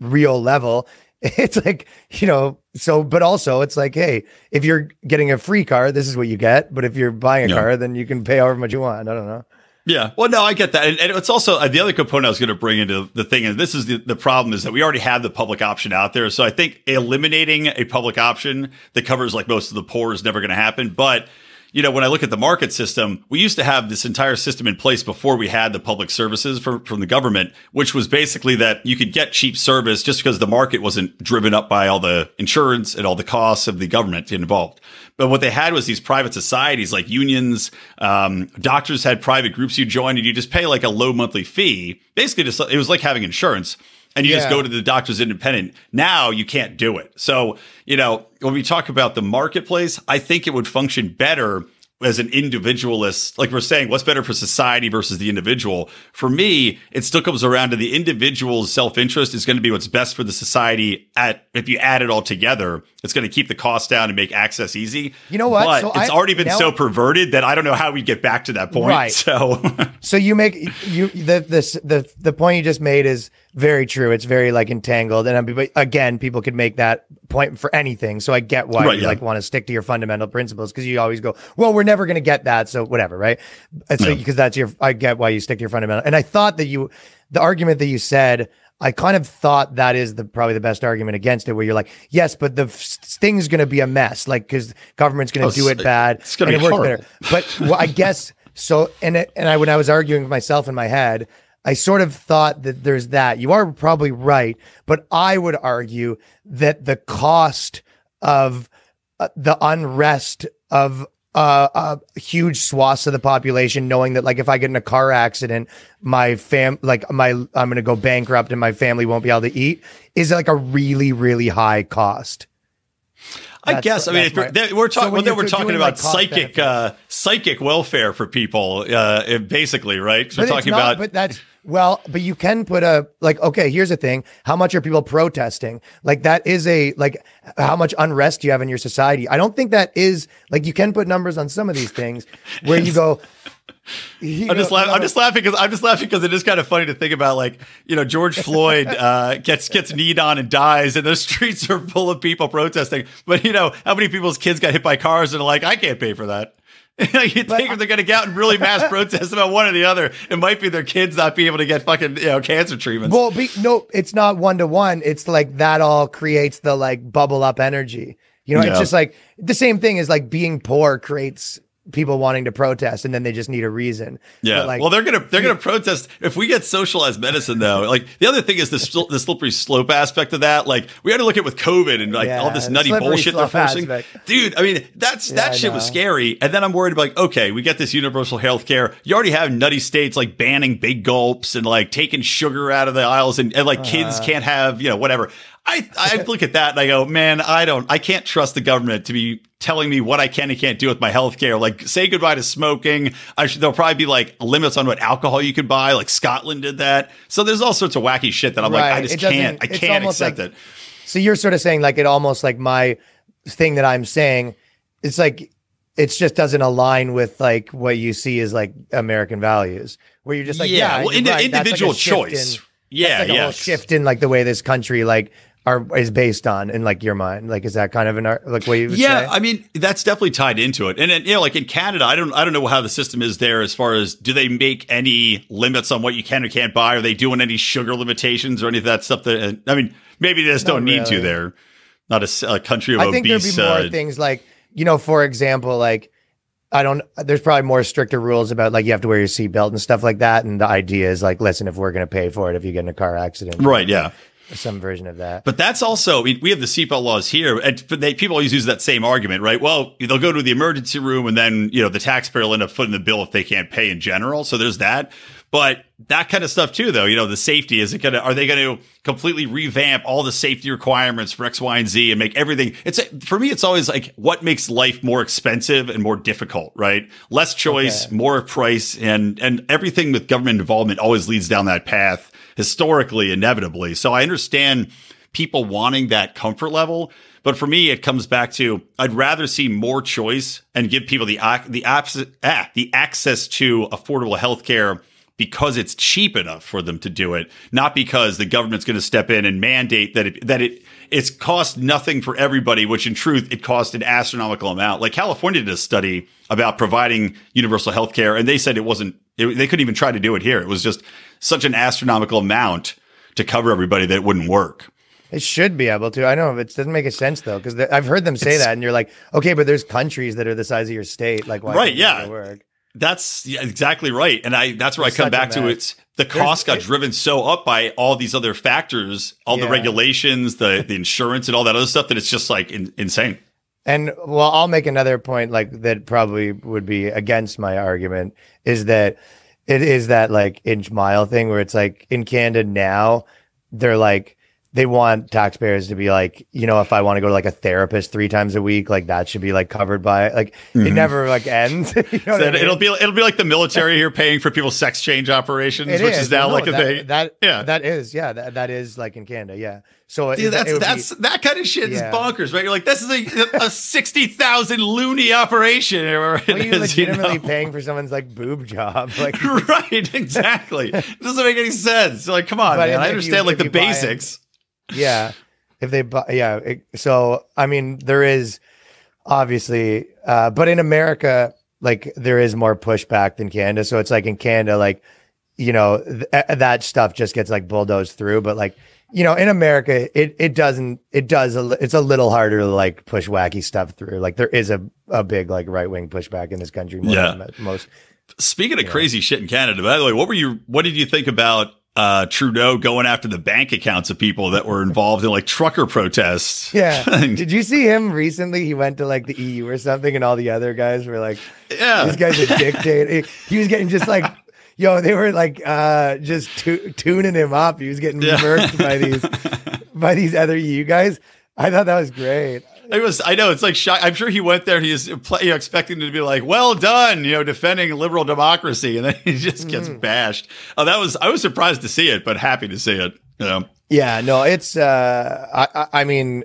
real level. It's like, you know, so, but also it's like, hey, if you're getting a free car, this is what you get. But if you're buying a Yeah. car, then you can pay however much you want. I don't know. Yeah. Well, no, I get that. And, and it's also uh, the other component I was going to bring into the thing. And this is the, the problem is that we already have the public option out there. So I think eliminating a public option that covers like most of the poor is never going to happen. But, you know, when I look at the market system, we used to have this entire system in place before we had the public services from, from the government, which was basically that you could get cheap service just because the market wasn't driven up by all the insurance and all the costs of the government involved. But what they had was these private societies like unions. Um, doctors had private groups you join, and you just pay like a low monthly fee. Basically, it was like having insurance, and you just go to the doctor's independent. Now you can't do it. So you know when we talk about the marketplace, I think it would function better as an individualist, like we're saying, what's better for society versus the individual? For me, it still comes around to the individual's self interest is going to be what's best for the society. At if you add it all together, it's going to keep the cost down and make access easy. You know what? But So it's I- already been now- so perverted that I don't know how we get back to that point. Right. So So you make you the this the the point you just made is very true. It's very like entangled, and mean, but again, people could make that point for anything. So I get why Right, you yeah. like want to stick to your fundamental principles because you always go, well, we're never going to get that, so whatever, right? And so Yeah. because that's your, I get why you stick to your fundamental. And I thought that you, the argument that you said. I kind of thought that is the probably the best argument against it, where you're like, yes, but the f- thing's going to be a mess, like because government's going Oh, to do it bad, it's be it works better. But well, I guess so. And it, and I when I was arguing with myself in my head, I sort of thought that there's that. You are probably right, but I would argue that the cost of uh, the unrest of uh, uh, huge swaths of the population, knowing that like if I get in a car accident, my fam like my I'm going to go bankrupt and my family won't be able to eat, is like a really really high cost. I That's- guess I mean if we're, my- that- we're So talking when well, then we're talking about like, psychic uh, psychic welfare for people, uh, basically, right? we're talking not- about but that's well, but you can put a like. Okay, here's the thing: how much are people protesting? Like that is a like how much unrest do you have in your society? I don't think that is like you can put numbers on some of these things where you go. you I'm just, know, laugh- I'm just laughing because I'm just laughing because it is kind of funny to think about like you know George Floyd uh, gets gets kneed on and dies and the streets are full of people protesting but you know how many people's kids got hit by cars and are like I can't pay for that you think if they're going to get out and really mass protest about one or the other it might be their kids not being able to get fucking you know cancer treatments Well, be, no, it's not one to one. It's like that all creates the like bubble up energy. You know, Yeah. it's just like the same thing as like being poor creates people wanting to protest, and then they just need a reason. Yeah. Like, well, they're gonna they're gonna protest if we get socialized medicine though. Like the other thing is the sl- the slippery slope aspect of that. Like we got to look at with COVID and like Yeah, all this nutty bullshit they're forcing. aspect. Dude, I mean that's Yeah, that I shit was scary. And then I'm worried about like okay, we get this universal health care. You already have nutty states like banning big gulps and like taking sugar out of the aisles and, and like kids Uh-huh. can't have you know whatever. I I look at that and I go, man, I don't, I can't trust the government to be telling me what I can and can't do with my health care. Like, say goodbye to smoking. I should, there'll probably be like limits on what alcohol you could buy. Like Scotland did that. So there's all sorts of wacky shit that I'm like, I just can't, I can't accept like- it. So you're sort of saying like it almost like my thing that I'm saying. It's like it just doesn't align with like what you see as like American values, where you're just like, yeah, well, you're right. That's like individual choice. in- yeah, like a yeah. whole shift in like the way this country like are is based on in like your mind. Like, is that kind of an ar- like what you would Yeah, say? I mean that's definitely tied into it, and then, you know, like in Canada, I don't, I don't know how the system is there as far as do they make any limits on what you can or can't buy? Are they doing any sugar limitations or any of that stuff? That I mean, maybe they just Not don't need to there. Not a country of I think there'd be more uh, things like, you know, for example, like I don't. There's probably more stricter rules about like you have to wear your seatbelt and stuff like that. And the idea is like, listen, if we're going to pay for it, if you get in a car accident, right? Yeah. Some version of that. But that's also we have the seatbelt laws here, and they, people always use that same argument, right? Well, they'll go to the emergency room, and then you know the taxpayer will end up footing the bill if they can't pay in general. So there's that. But that kind of stuff too, though. You know, the safety is it going to? Are they going to completely revamp all the safety requirements for X, Y, and Z and make everything? It's for me. It's always like what makes life more expensive and more difficult, right? Less choice, Okay. more price, and and everything with government involvement always leads down that path historically, inevitably. So I understand people wanting that comfort level. But for me, it comes back to I'd rather see more choice and give people the the abs- ah, the access to affordable healthcare because it's cheap enough for them to do it, not because the government's going to step in and mandate that it that it it's cost nothing for everybody, which in truth it cost an astronomical amount. Like California did a study about providing universal healthcare, and they said it wasn't it, they couldn't even try to do it here. It was just such an astronomical amount to cover everybody that it wouldn't work. It should be able to. I know it doesn't make a sense though, because I've heard them say It's- that, and you're like, okay, but there's countries that are the size of your state. Like, why Right, yeah. work? That's yeah, exactly right, and I that's where It's I come back to. It's the cost got it- driven so up by all these other factors, all the regulations, the the insurance, and all that other stuff that it's just like in, insane. And well, I'll make another point like that probably would be against my argument is that it is that like inch mile thing where it's like in Canada now they're like they want taxpayers to be like, you know, if I want to go to like a therapist three times a week, like that should be like covered by like mm-hmm. it never like ends. you know so I mean? It'll be it'll be like the military here paying for people's sex change operations, it which is, is now no, like a that, thing. That yeah, that is yeah, that, that is like in Canada, yeah. So Dude, that's that's be, that kind of shit yeah. is bonkers, right? You're like, this is a, a sixty thousand loonie operation. Well, you're is, legitimately you know? paying for someone's like boob job, like right? Exactly. doesn't make any sense. Like, come on, but man. I understand you, like the basics yeah. If they buy, yeah. It, so, I mean, there is obviously, uh, but in America, like there is more pushback than Canada. So it's like in Canada, like, you know, th- that stuff just gets like bulldozed through. But like, you know, in America, it, it doesn't, it does, a, it's a little harder to like push wacky stuff through. Like there is a, a big like right wing pushback in this country. More yeah. most. Speaking of crazy shit in Canada, by the way, what were you, what did you think about uh, Trudeau going after the bank accounts of people that were involved in like trucker protests. Yeah. Did you see him recently? He went to like the EU or something, and all the other guys were like, "Yeah, this guy's a dictator." he was getting just like, yo, they were like uh, just tu- tuning him up. He was getting yeah. by these by these other EU guys. I thought that was great. It was. I know it's like. Shock. I'm sure he went there. And he's you know, expecting to be like, "Well done," you know, defending liberal democracy, and then he just gets mm. bashed. Oh, that was. I was surprised to see it, but happy to see it. You know? Yeah. No, it's. uh I. I mean,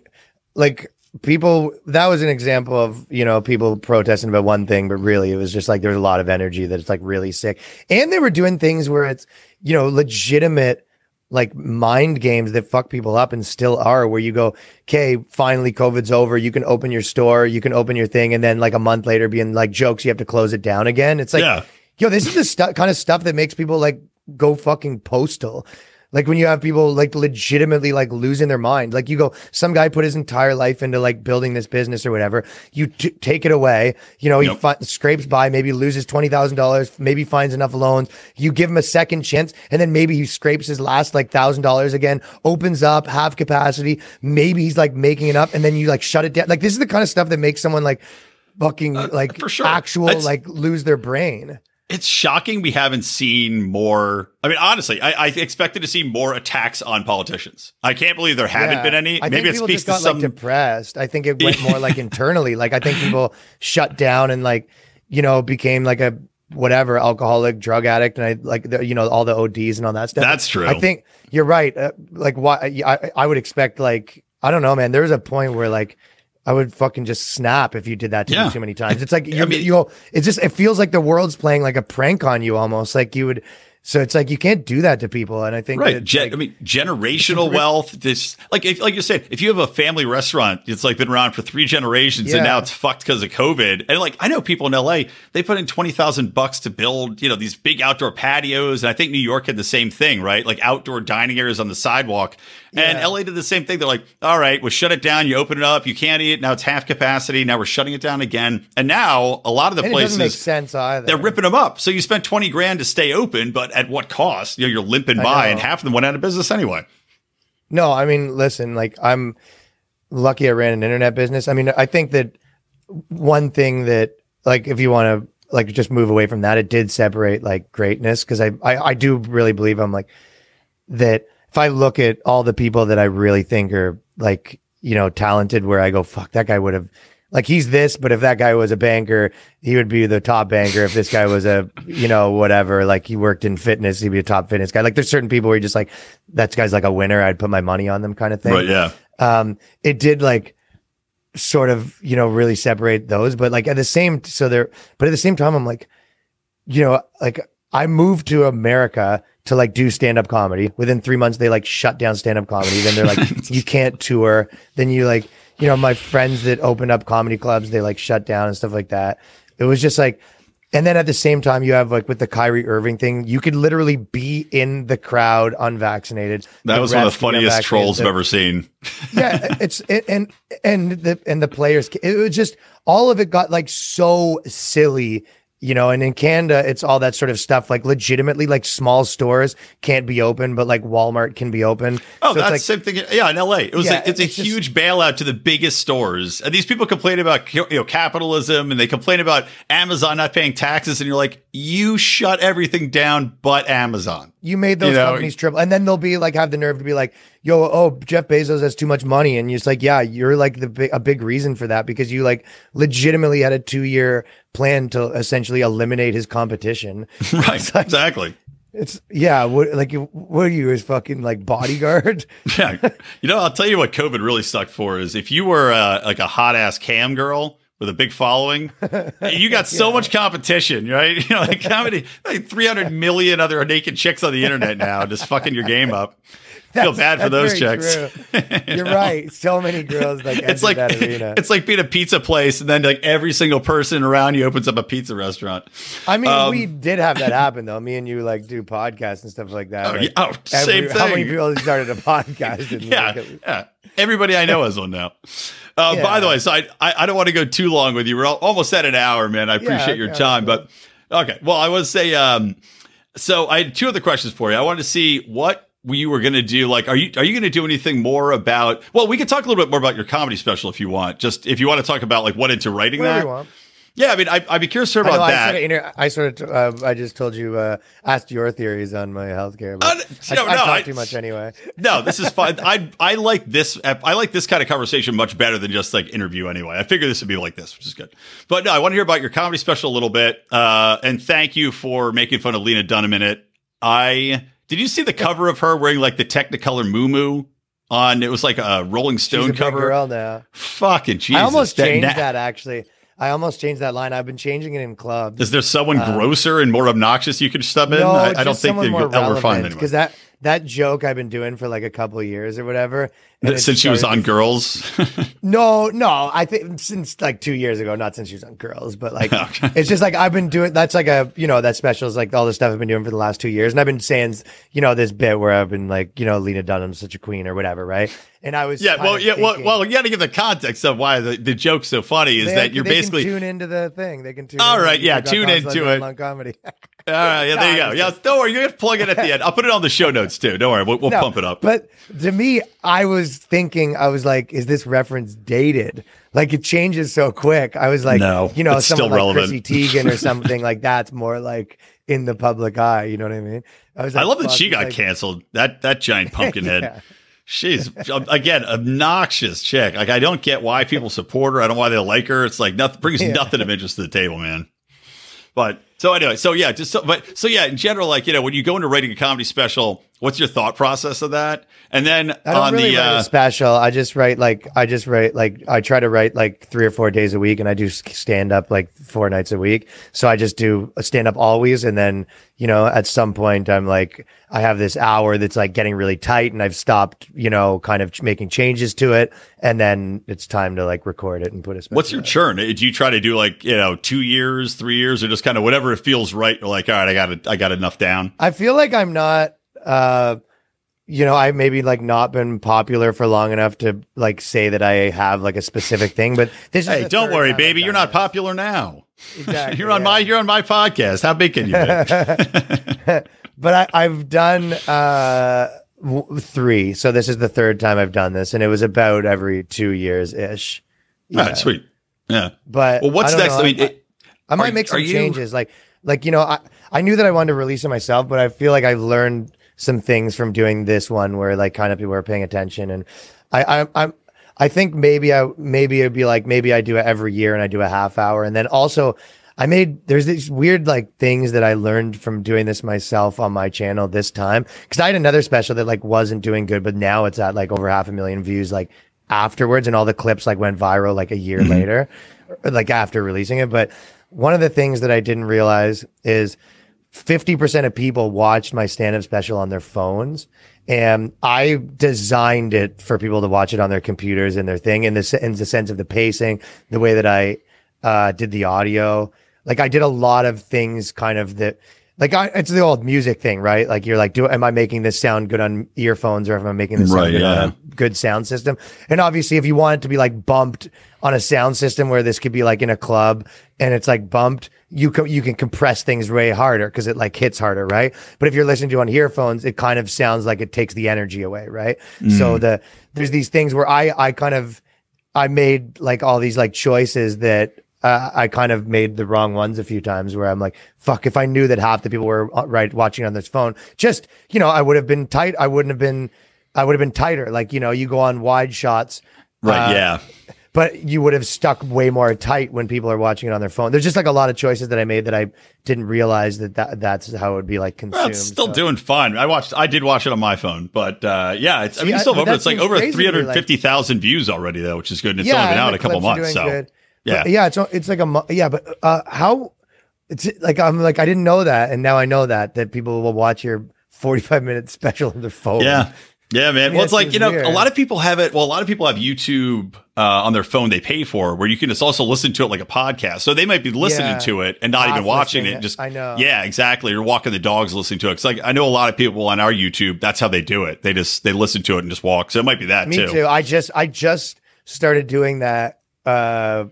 like people. That was an example of you know people protesting about one thing, but really it was just like there was a lot of energy that it's like really sick, and they were doing things where it's you know legitimate like mind games that fuck people up and still are where you go, okay, finally COVID's over. You can open your store, you can open your thing. And then like a month later being like jokes, you have to close it down again. It's like, yeah. yo, this is the stu- kind of stuff that makes people like go fucking postal. Like when you have people like legitimately like losing their mind. Like you go, some guy put his entire life into like building this business or whatever. You t- take it away. You know, he fi- scrapes by, maybe loses twenty thousand dollars, maybe finds enough loans. You give him a second chance, and then maybe he scrapes his last like thousand dollars again, opens up half capacity. Maybe he's like making it up, and then you like shut it down. Like this is the kind of stuff that makes someone like fucking uh, like for sure. actual That's- like lose their brain it's shocking we haven't seen more. I mean, honestly, I, I, expected to see more attacks on politicians. I can't believe there haven't yeah. been any. I Maybe it speaks to some like, depressed. I think it went more like internally. Like I think people shut down and like you know became like a whatever alcoholic drug addict and I like the, you know all the ODs and all that stuff. That's true. I think you're right. Uh, like why I, I would expect like I don't know, man. There was a point where like I would fucking just snap if you did that to yeah. me too many times. It's like you, I mean, you. It just it feels like the world's playing like a prank on you almost. Like you would so it's like you can't do that to people, and I think right. Gen- like, I mean, generational wealth. This like if, like you said, if you have a family restaurant, it's like been around for three generations, yeah. and now it's fucked because of COVID. And like I know people in LA, they put in twenty thousand bucks to build, you know, these big outdoor patios, and I think New York had the same thing, right? Like outdoor dining areas on the sidewalk. And yeah. LA did the same thing. They're like, all right, we'll shut it down. You open it up, you can't eat. it. Now it's half capacity. Now we're shutting it down again. And now a lot of the and places make sense either. They're ripping them up. So you spent twenty grand to stay open, but at what cost? You know, you're limping by, and half of them went out of business anyway. No, I mean, listen, like I'm lucky I ran an internet business. I mean, I think that one thing that like if you want to like just move away from that, it did separate like greatness because I, I I do really believe I'm like that if I look at all the people that I really think are like, you know, talented, where I go, fuck, that guy would have, like, he's this, but if that guy was a banker, he would be the top banker. If this guy was a, you know, whatever, like he worked in fitness, he'd be a top fitness guy. Like, there's certain people where you're just like, that guy's like a winner. I'd put my money on them kind of thing. Right. Yeah. Um, it did like, sort of, you know, really separate those, but like at the same, so there, but at the same time, I'm like, you know, like I moved to America to like do stand up comedy. Within three months, they like shut down stand up comedy. Then they're like, you can't tour. Then you like, you know, my friends that opened up comedy clubs, they like shut down and stuff like that. It was just like, and then at the same time, you have like with the Kyrie Irving thing, you could literally be in the crowd unvaccinated. That the was one of the funniest trolls I've ever seen. yeah, it's it, and and the and the players, it was just all of it got like so silly you know, and in Canada, it's all that sort of stuff. Like legitimately, like small stores can't be open, but like Walmart can be open. Oh, So it's that's like, same thing. Yeah, in LA, it was Yeah, like, it's a just- huge bailout to the biggest stores, and these people complain about you know capitalism, and they complain about Amazon not paying taxes, and you're like, you shut everything down, but Amazon. You made those you know, companies triple, and then they'll be like, have the nerve to be like, "Yo, oh, Jeff Bezos has too much money," and you're just like, "Yeah, you're like the big, a big reason for that because you like legitimately had a two year plan to essentially eliminate his competition." Right, exactly. It's yeah, what like what are you his fucking like bodyguard? Yeah, you know, I'll tell you what COVID really sucked for is if you were uh, like a hot ass cam girl with a big following, you got so much competition, right? You know, like how many, like 300 million other naked chicks on the internet now, just fucking your game up. Feel bad for those chicks. You're right. So many girls like It's like that arena. it's like being a pizza place, and then like every single person around you opens up a pizza restaurant. I mean, um, we did have that happen though. Me and you like do podcasts and stuff like that. Oh, like, yeah, oh, same How many people started a podcast? And Yeah, like, yeah. Everybody I know has one now. Uh, By the way, so I, I I don't want to go too long with you. We're al- almost at an hour, man. I appreciate your time, that's but okay. Well, I was say um, so I had two other questions for you. I wanted to see what you were going to do. Like, are you are you going to do anything more about? Well, we could talk a little bit more about your comedy special if you want. Just if you want to talk about like what into writing whatever that. Yeah, I mean, I, I'd be curious to hear I, know, about I that. sort of, I sort of, uh, I just told you, uh, asked your theories on my healthcare. But Uh, I, no, I no, talk I- too much anyway. No, this is fine. I I like this. I like this kind of conversation much better than just like interview. Anyway, I figure this would be like this, which is good. But no, I want to hear about your comedy special a little bit. Uh, and thank you for making fun of Lena Dunham in it. I did you see the cover of her wearing like the Technicolor moo on? It was like a Rolling Stone cover. girl now. Fucking Jesus! I almost changed na- that actually. I almost changed that line. I've been changing it in clubs. Is there someone Uh, grosser and more obnoxious you could stub in? No, I, I don't think that you'll ever find anyone. because that that joke I've been doing for like a couple of years or whatever. Since she was on Girls. No, no, I think since like two years ago, not since she was on Girls, but like Okay. it's just like I've been doing. That's like a you know that special is like all the stuff I've been doing for the last two years, and I've been saying you know this bit where I've been like you know Lena Dunham's such a queen or whatever, right? And I was Yeah, well, yeah, well, thinking- well, you got to give the context of why the, the joke's so funny is they- that you're they can basically tune into the thing. They can tune. All right, yeah, tune into it. Comedy. All right, yeah, there you go. Yeah, don't worry, you're gonna plug it at the end. I'll put it on the show notes too. Don't worry, we'll, we'll No, pump it up. But to me, I was thinking, I was like, is this reference dated? Like it changes so quick. I was like, No, you know, it's someone still like relevant. Chrissy Teigen or something like that's more like in the public eye. You know what I mean? I was. I love that she got like- canceled. That that giant pumpkin head. Yeah. She's um, again obnoxious chick. Like I don't get why people support her. I don't know why they like her. It's like nothing brings Yeah. nothing of interest to the table, man. But so anyway, so yeah, just so, but so yeah, in general, like you know, when you go into writing a comedy special, what's your thought process of that? And then I don't on really the write uh, special. I just write like I just write like I try to write like three or four days a week, and I do stand up like four nights a week. So I just do a stand up always, and then you know at some point I'm like I have this hour that's like getting really tight, and I've stopped you know kind of making changes to it, and then it's time to like record it and put a. Special What's your out. churn? Do you try to do like you know two years, three years, or just kind of whatever it feels right? You're like, all right, I got it, I got enough down. I feel like I'm not. Uh you know, I maybe like not been popular for long enough to like say that I have like a specific thing, but this is Hey, don't worry, baby, you're not this. popular now. Exactly, you're on yeah. my you're on my podcast. How big can you be? but I, I've done uh, w- three, so this is the third time I've done this, and it was about every two years ish. All right, sweet. Yeah. But Well, what's I next? know, I mean, it, I might are- make some are you- changes, like like you know, I I knew that I wanted to release it myself, but I feel like I've learned some things from doing this one, where like kind of people are paying attention, and I I I'm. I think maybe I maybe it'd be like maybe I do it every year and I do a half hour. And then also I made there's these weird like things that I learned from doing this myself on my channel this time. Because I had another special that like wasn't doing good but now it's at like over half a million views like afterwards. And all the clips like went viral like a year mm-hmm. later or, like after releasing it. But one of the things that I didn't realize is 50% of people watched my stand-up special on their phones and I designed it for people to watch it on their computers and their thing in the, in the sense of the pacing, the way that I uh, did the audio. Like I did a lot of things kind of that like I, it's the old music thing, right? Like you're like, do am I making this sound good on earphones or am I making this sound Right, good yeah. on a good sound system? And obviously, if you want it to be like bumped on a sound system where this could be like in a club and it's like bumped, you can you can compress things way harder because it like hits harder, right? But if you're listening to on earphones, it kind of sounds like it takes the energy away, right? So mm. the there's these things where I I kind of I made like all these like choices that uh, I kind of made the wrong ones a few times where I'm like, fuck, if I knew that half the people were uh, right watching on this phone, just, you know, I would have been tight. I wouldn't have been, I would have been tighter. Like, you know, you go on wide shots, Right. uh, yeah. but you would have stuck way more tight when people are watching it on their phone. There's just like a lot of choices that I made that I didn't realize that, that that's how it would be like consumed. Well, it's still So- doing fine. I watched. I did watch it on my phone, but uh, yeah, it's. I mean, it's still but over. It's like over crazy three to me, like- hundred fifty thousand views already, though, which is good. And it's only been out a couple months, so good. Yeah. But yeah, it's it's like a yeah, but uh, how it's like I'm like I didn't know that, and now I know that that people will watch your 45 minute special on their phone. Yeah. Yeah, man. Yeah, well, it's like, you know, weird. a lot of people have it. Well, a lot of people have YouTube uh, on their phone they pay for where you can just also listen to it like a podcast. So they might be listening Yeah. to it and not even watching it. Just, I know. Yeah, exactly. Or walking the dogs listening to it. It's like, I know a lot of people on our YouTube, that's how they do it. They just, they listen to it and just walk. So it might be that me too. too. I just I just started doing that. Uh,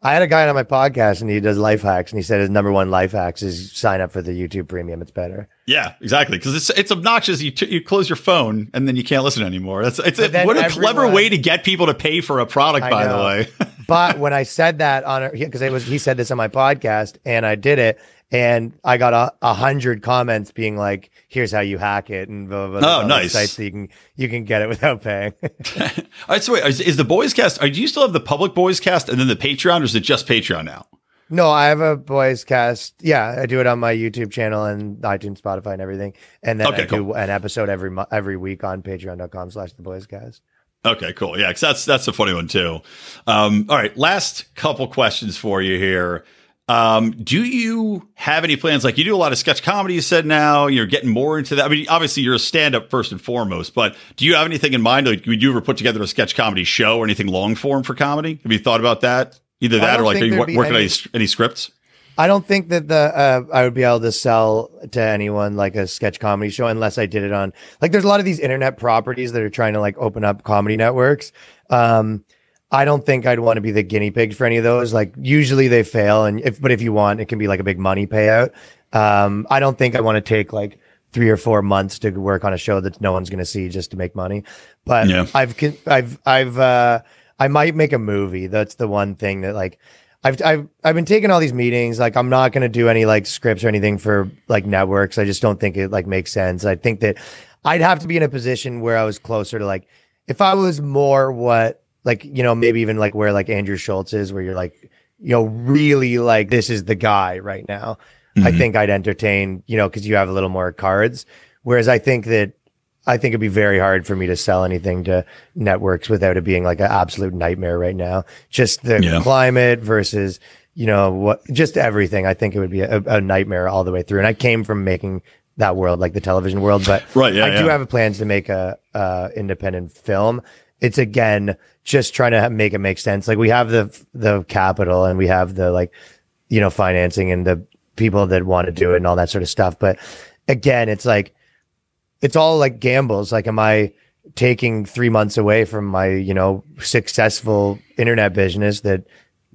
I had a guy on my podcast, and he does life hacks, and he said his number one life hacks is sign up for the YouTube Premium. It's better. Yeah, exactly. Because it's it's obnoxious. You t- you close your phone and then you can't listen anymore. That's it's a, what a clever way to get people to pay for a product. I by the way, But when I said that on because it was he said this on my podcast, and I did it, and I got a, a hundred comments being like, "Here's how you hack it," and blah, blah, blah, Oh, nice. sites that you can you can get it without paying. All right. So wait, is, is the boys cast? Are, do you still have the public boys cast and then the Patreon, or is it just Patreon now? No, I have a boys cast. Yeah, I do it on my YouTube channel and iTunes, Spotify, and everything. And then Okay, I do an episode every every week on patreon.com slash the boys cast. Okay, cool. Yeah, because that's that's a funny one too. Um, all right, last couple questions for you here. Um, do you have any plans? Like you do a lot of sketch comedy. You said now you're getting more into that. I mean, obviously you're a stand up first and foremost, but do you have anything in mind? Like, would you ever put together a sketch comedy show or anything long form for comedy? Have you thought about that? Either that or like are you working any, any scripts? I don't think that the uh, I would be able to sell to anyone like a sketch comedy show unless I did it on like there's a lot of these internet properties that are trying to like open up comedy networks. Um, I don't think I'd want to be the guinea pig for any of those. Like usually they fail, and if but if you want, it can be like a big money payout. Um, I don't think I want to take like three or four months to work on a show that no one's going to see just to make money. But Yeah. I've I've I've uh, I might make a movie. That's the one thing that like I've I've I've been taking all these meetings. Like I'm not going to do any like scripts or anything for like networks. I just don't think it like makes sense. I think that I'd have to be in a position where I was closer to like if I was more what like you know maybe even like where like Andrew Schulz is, where you're like you know really like this is the guy right now. I mm-hmm. think I'd entertain you know because you have a little more cards. Whereas I think that I think it'd be very hard for me to sell anything to networks without it being like an absolute nightmare right now. Just the Yeah. climate versus, you know, what, just everything. I think it would be a, a nightmare all the way through. And I came from making that world, like the television world, but Right, yeah, I do have plans to make a, uh, independent film. It's again, just trying to make it make sense. Like we have the, the capital and we have the like, you know, financing and the people that want to do it and all that sort of stuff. But again, it's like, it's all like gambles. Like, am I taking three months away from my, you know, successful internet business that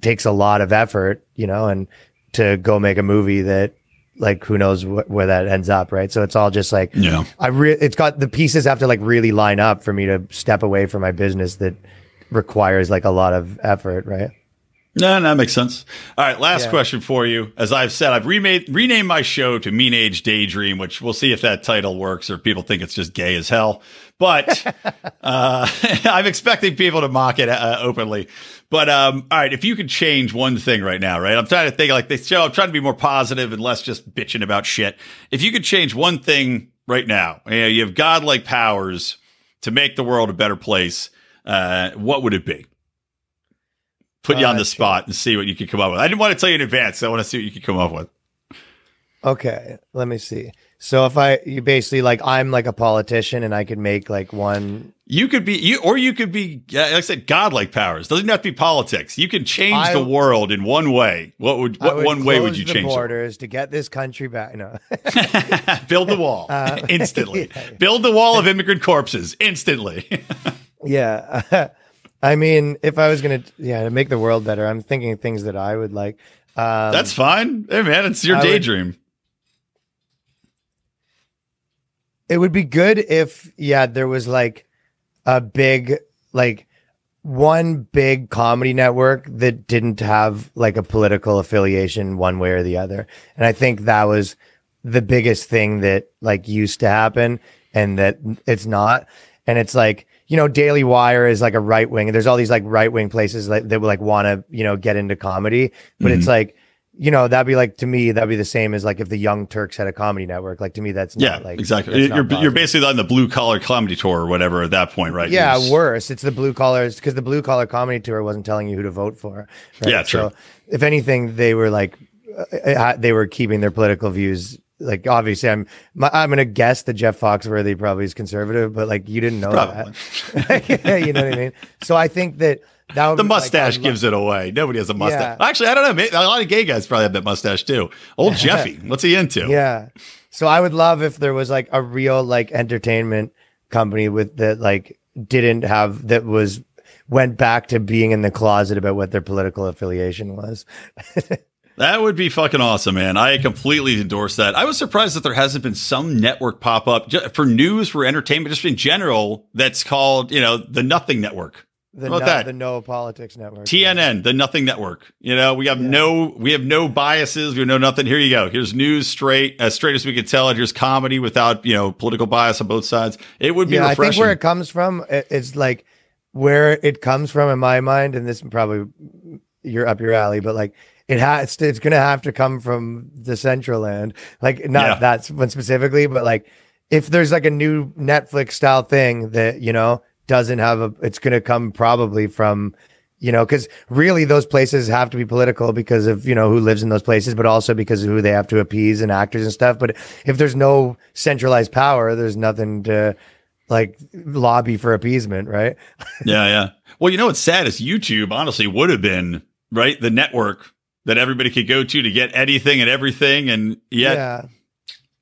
takes a lot of effort, you know, and to go make a movie that, like, who knows wh- where that ends up, right? So it's all just like, Yeah. i really it's got the pieces have to like really line up for me to step away from my business that requires like a lot of effort, right? No, that makes sense. All right, last Yeah. question for you. As I've said, I've remade renamed my show to Mean Age Daydream, which we'll see if that title works or people think it's just gay as hell. But uh, I'm expecting people to mock it uh, openly. But um, all right, if you could change one thing right now, right? I'm trying to think like this show. I'm trying to be more positive and less just bitching about shit. If you could change one thing right now, you, know, you have godlike powers to make the world a better place. Uh, what would it be? Put you on the spot and see what you could come up with. I didn't want to tell you in advance. I want to see what you could come up with. Okay, let me see. So if I you basically like I'm like a politician and I could make like one You could be you, or you could be like I said, godlike powers. Doesn't have to be politics. You can change I- the world in one way. What would what would one way would you change? it? borders to get this country back? No, Build the wall Uh, instantly. yeah. Build the wall of immigrant corpses instantly. yeah. I mean, if I was gonna yeah to make the world better, I'm thinking things that I would like. Um, That's fine. Hey man, it's your I would- daydream. it would be good if yeah there was like a big like one big comedy network that didn't have like a political affiliation one way or the other and i think that was the biggest thing that like used to happen and that it's not and it's like you know daily wire is like a right wing there's all these like right wing places like that would like want to you know get into comedy but it's like you know that'd be like to me that'd be the same as like if the young turks had a comedy network like to me that's Yeah, not like exactly. You're, you're basically on the blue collar comedy tour or whatever at that point, right? Yeah, You're- worse. It's the blue collars because the blue collar comedy tour wasn't telling you who to vote for. right? Yeah, true. So if anything, they were like, uh, uh, they were keeping their political views. Like obviously, I'm my, I'm gonna guess that Jeff Foxworthy probably is conservative, but like you didn't know Probably. that. you know what I mean? So I think that that would The be, mustache I'd gives it away. Nobody has a mustache. Yeah. Actually, I don't know. Maybe, a lot of gay guys probably have that mustache too. Old Jeffy, what's he into? Yeah. So I would love if there was like a real like entertainment company with that like didn't have that was went back to being in the closet about what their political affiliation was. That would be fucking awesome, man. I completely endorse that. I was surprised that there hasn't been some network pop up for news, for entertainment, just in general, that's called, you know, the Nothing Network. The about no, that? the no politics network. TNN, the Nothing Network. You know, we have no, we have no biases. We have no nothing. Here you go. Here's news straight, as straight as we can tell it. Here's comedy without, you know, political bias on both sides. It would be Yeah, I think where it comes from, it- it's like where it comes from in my mind, and this probably you're up your alley, but like it has to, it's gonna have to come from the central land. Like not Yeah. that one specifically, but like if there's like a new Netflix style thing that, you know, doesn't have a it's gonna come probably from you know, because really those places have to be political because of you know who lives in those places, but also because of who they have to appease and actors and stuff. But if there's no centralized power, there's nothing to like lobby for appeasement, right? yeah, yeah. Well, you know what's sad is YouTube honestly would have been right the network that everybody could go to to get anything and everything, and yet yeah.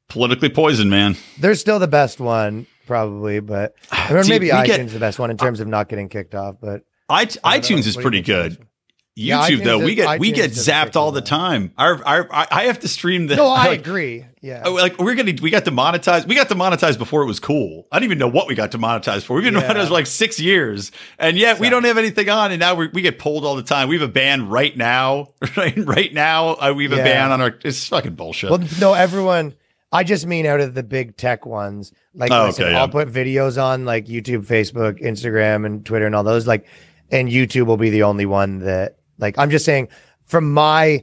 politically poisoned, man. They're still the best one, probably, but or See, maybe iTunes get- is the best one in terms of not getting kicked off. But I, I don't know. iTunes is pretty you think's the good. One? Yeah, YouTube though, we get we get zapped all the time. Our, our I I have to stream the no, I like, agree. Yeah, Oh, like we're gonna we got demonetized. We got demonetized before it was cool. I don't even know what we got demonetized for. We've been Yeah. demonetized for like six years, and yet we don't have anything on. And now we we get pulled all the time. We have a ban right now. Right, right now uh, we have a ban on our. It's fucking bullshit. Well, no, everyone. I just mean out of the big tech ones. Like, Oh, listen, okay. I'll put videos on like YouTube, Facebook, Instagram, and Twitter, and all those. Like, and YouTube will be the only one that, like, I'm just saying from my,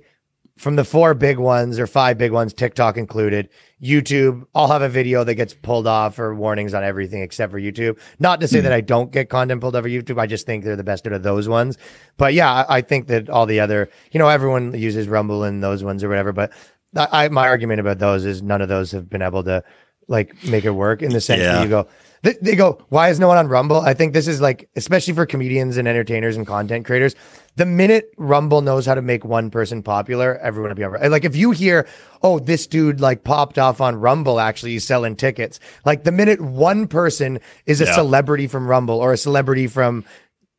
from the four big ones or five big ones, TikTok included, YouTube, I'll have a video that gets pulled off or warnings on everything except for YouTube. Not to say hmm. that I don't get content pulled off of YouTube. I just think they're the best out of those ones. But yeah, I, I think that all the other, you know, everyone uses Rumble and those ones or whatever. But I, I my argument about those is none of those have been able to like make it work in the sense Yeah. that you go, they, they go, why is no one on Rumble? I think this is like, especially for comedians and entertainers and content creators. The minute Rumble knows how to make one person popular, everyone will be on. Like if you hear, oh, this dude like popped off on Rumble, actually he's selling tickets. Like the minute one person is a Yeah. celebrity from Rumble or a celebrity from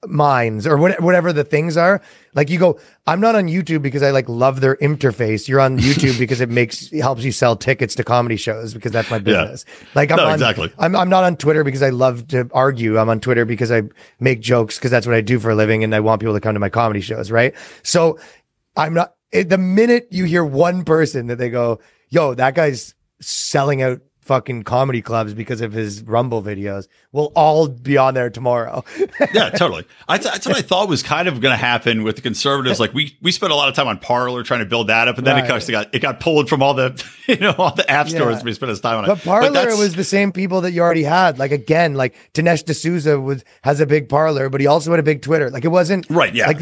Minds or what, whatever the things are, like you go, I'm not on YouTube because I like love their interface. You're on YouTube because it makes it helps you sell tickets to comedy shows because that's my business. Like I'm No, on, exactly. I'm I'm not on Twitter because I love to argue. I'm on Twitter because I make jokes because that's what I do for a living and I want people to come to my comedy shows, right? So I'm not it, the minute you hear one person that they go, "Yo, that guy's selling out fucking comedy clubs because of his Rumble videos We'll all be on there tomorrow. yeah, totally. I th- that's what I thought was kind of going to happen with the conservatives. Like we we spent a lot of time on Parler trying to build that up, and then Right. it got it got pulled from all the you know all the app stores. Yeah. We spent his time on But it. Parler was the same people that you already had. Like again, like Dinesh D'Souza was has a big Parler, but he also had a big Twitter. Like it wasn't Right, yeah. Like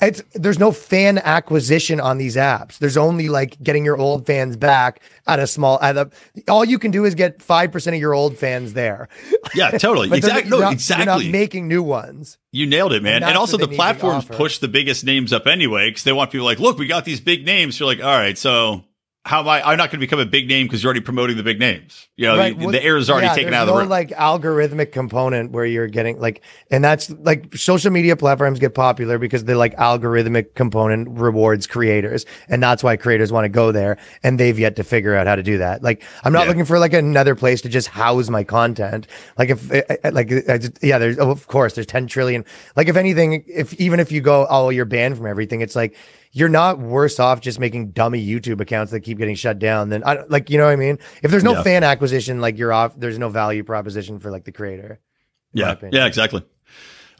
it's there's no fan acquisition on these apps. There's only like getting your old fans back at a small. At a, all you can do is get five percent of your old fans there. yeah, totally, exactly. No, not- exactly. Not making new ones. You nailed it, man. And And, also the they need to platforms push the biggest names up anyway because they want people like, look, we got these big names. You're like, all right, so how am I? I'm not going to become a big name because you're already promoting the big names. You know, Right, the, the air is already yeah, taken out of the no room. like algorithmic component where you're getting like, and that's like social media platforms get popular because the like algorithmic component rewards creators, and that's why creators want to go there, and they've yet to figure out how to do that. Like, I'm not Yeah. looking for like another place to just house my content. Like if eh, eh, like yeah, there's of course there's 10 trillion. Like if anything, if even if you go oh you're banned from everything, it's like. You're not worse off just making dummy YouTube accounts that keep getting shut down than I like you know what I mean. If there's no Yeah. fan acquisition, like you're off. There's no value proposition for like the creator. Yeah, yeah, exactly.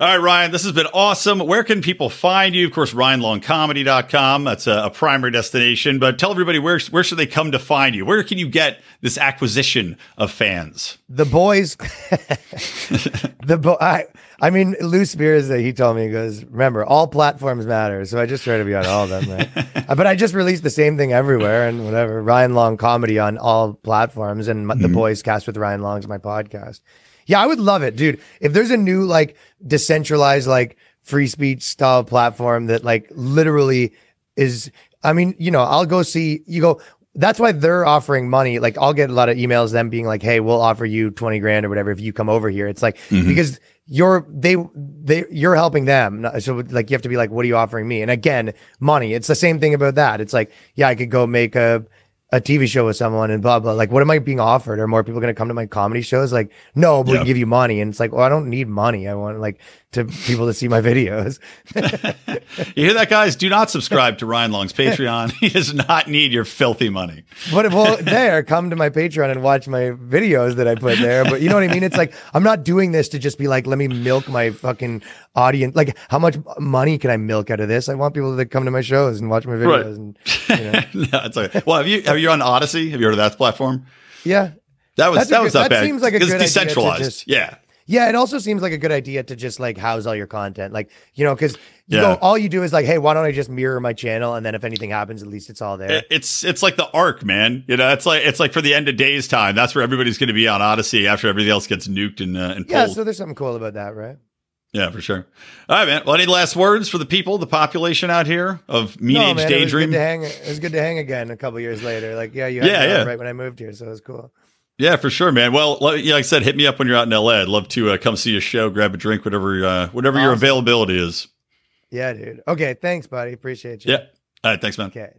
All right, Ryan, this has been awesome. Where can people find you? Of course, RyanLongComedy.com. That's a, a primary destination. But tell everybody where where should they come to find you? Where can you get this acquisition of fans? The boys, the bo- I, I mean, Lou Spears, uh, he told me, he goes, remember, all platforms matter. So I just try to be on all of them, right? But I just released the same thing everywhere and whatever. Ryan Long comedy on all platforms and my, the boys cast with Ryan Long's my podcast. Yeah, I would love it, dude. If there's a new, like, decentralized, like, free speech style platform that, like, literally is, I mean, you know, I'll go see, you go, that's why they're offering money. Like I'll get a lot of emails them being like, "Hey, we'll offer you 20 grand or whatever if you come over here." It's like mm-hmm. because you're they they you're helping them. So like you have to be like, "What are you offering me?" And again, money. It's the same thing about that. It's like, yeah, I could go make a a TV show with someone and blah blah. Like, what am I being offered? Are more people going to come to my comedy shows? Like, no, but we Yeah. can give you money. And it's like, well, I don't need money. I want like to people to see my videos. You hear that, guys? Do not subscribe to Ryan Long's Patreon. he does not need your filthy money. But well, there, come to my Patreon and watch my videos that I put there. But you know what I mean? It's like I'm not doing this to just be like, let me milk my fucking audience. Like, how much money can I milk out of this? I want people to come to my shows and watch my Right. videos. And you know, no, it's okay. Well, have you have you on Odysee? Have you heard of that platform? yeah, That was That's that good- was not that bad. seems like a good decentralized. just- yeah. Yeah. It also seems like a good idea to just like house all your content. Like, you know, because you Yeah. go, all you do is like, hey, why don't I just mirror my channel? And then if anything happens, at least it's all there. It's it's like the ark, man. You know, it's like it's like for the end of days time. That's where everybody's going to be on Odysee after everything else gets nuked and uh, and yeah, pulled. so there's something cool about that, right? yeah, for sure. All right, man. Well, any last words for the people, the population out here of mean No, age man, it was, daydream? good to hang, it was good to hang again a couple years later. Like, yeah, you had Yeah, yeah. right when I moved here, so it was cool. Yeah, for sure, man. Well, like I said, hit me up when you're out in LA. I'd love to uh, come see a show, grab a drink, whatever uh, whatever your availability is. Yeah, dude. Okay, thanks, buddy. Appreciate you. Yeah. All right. Thanks, man. Okay.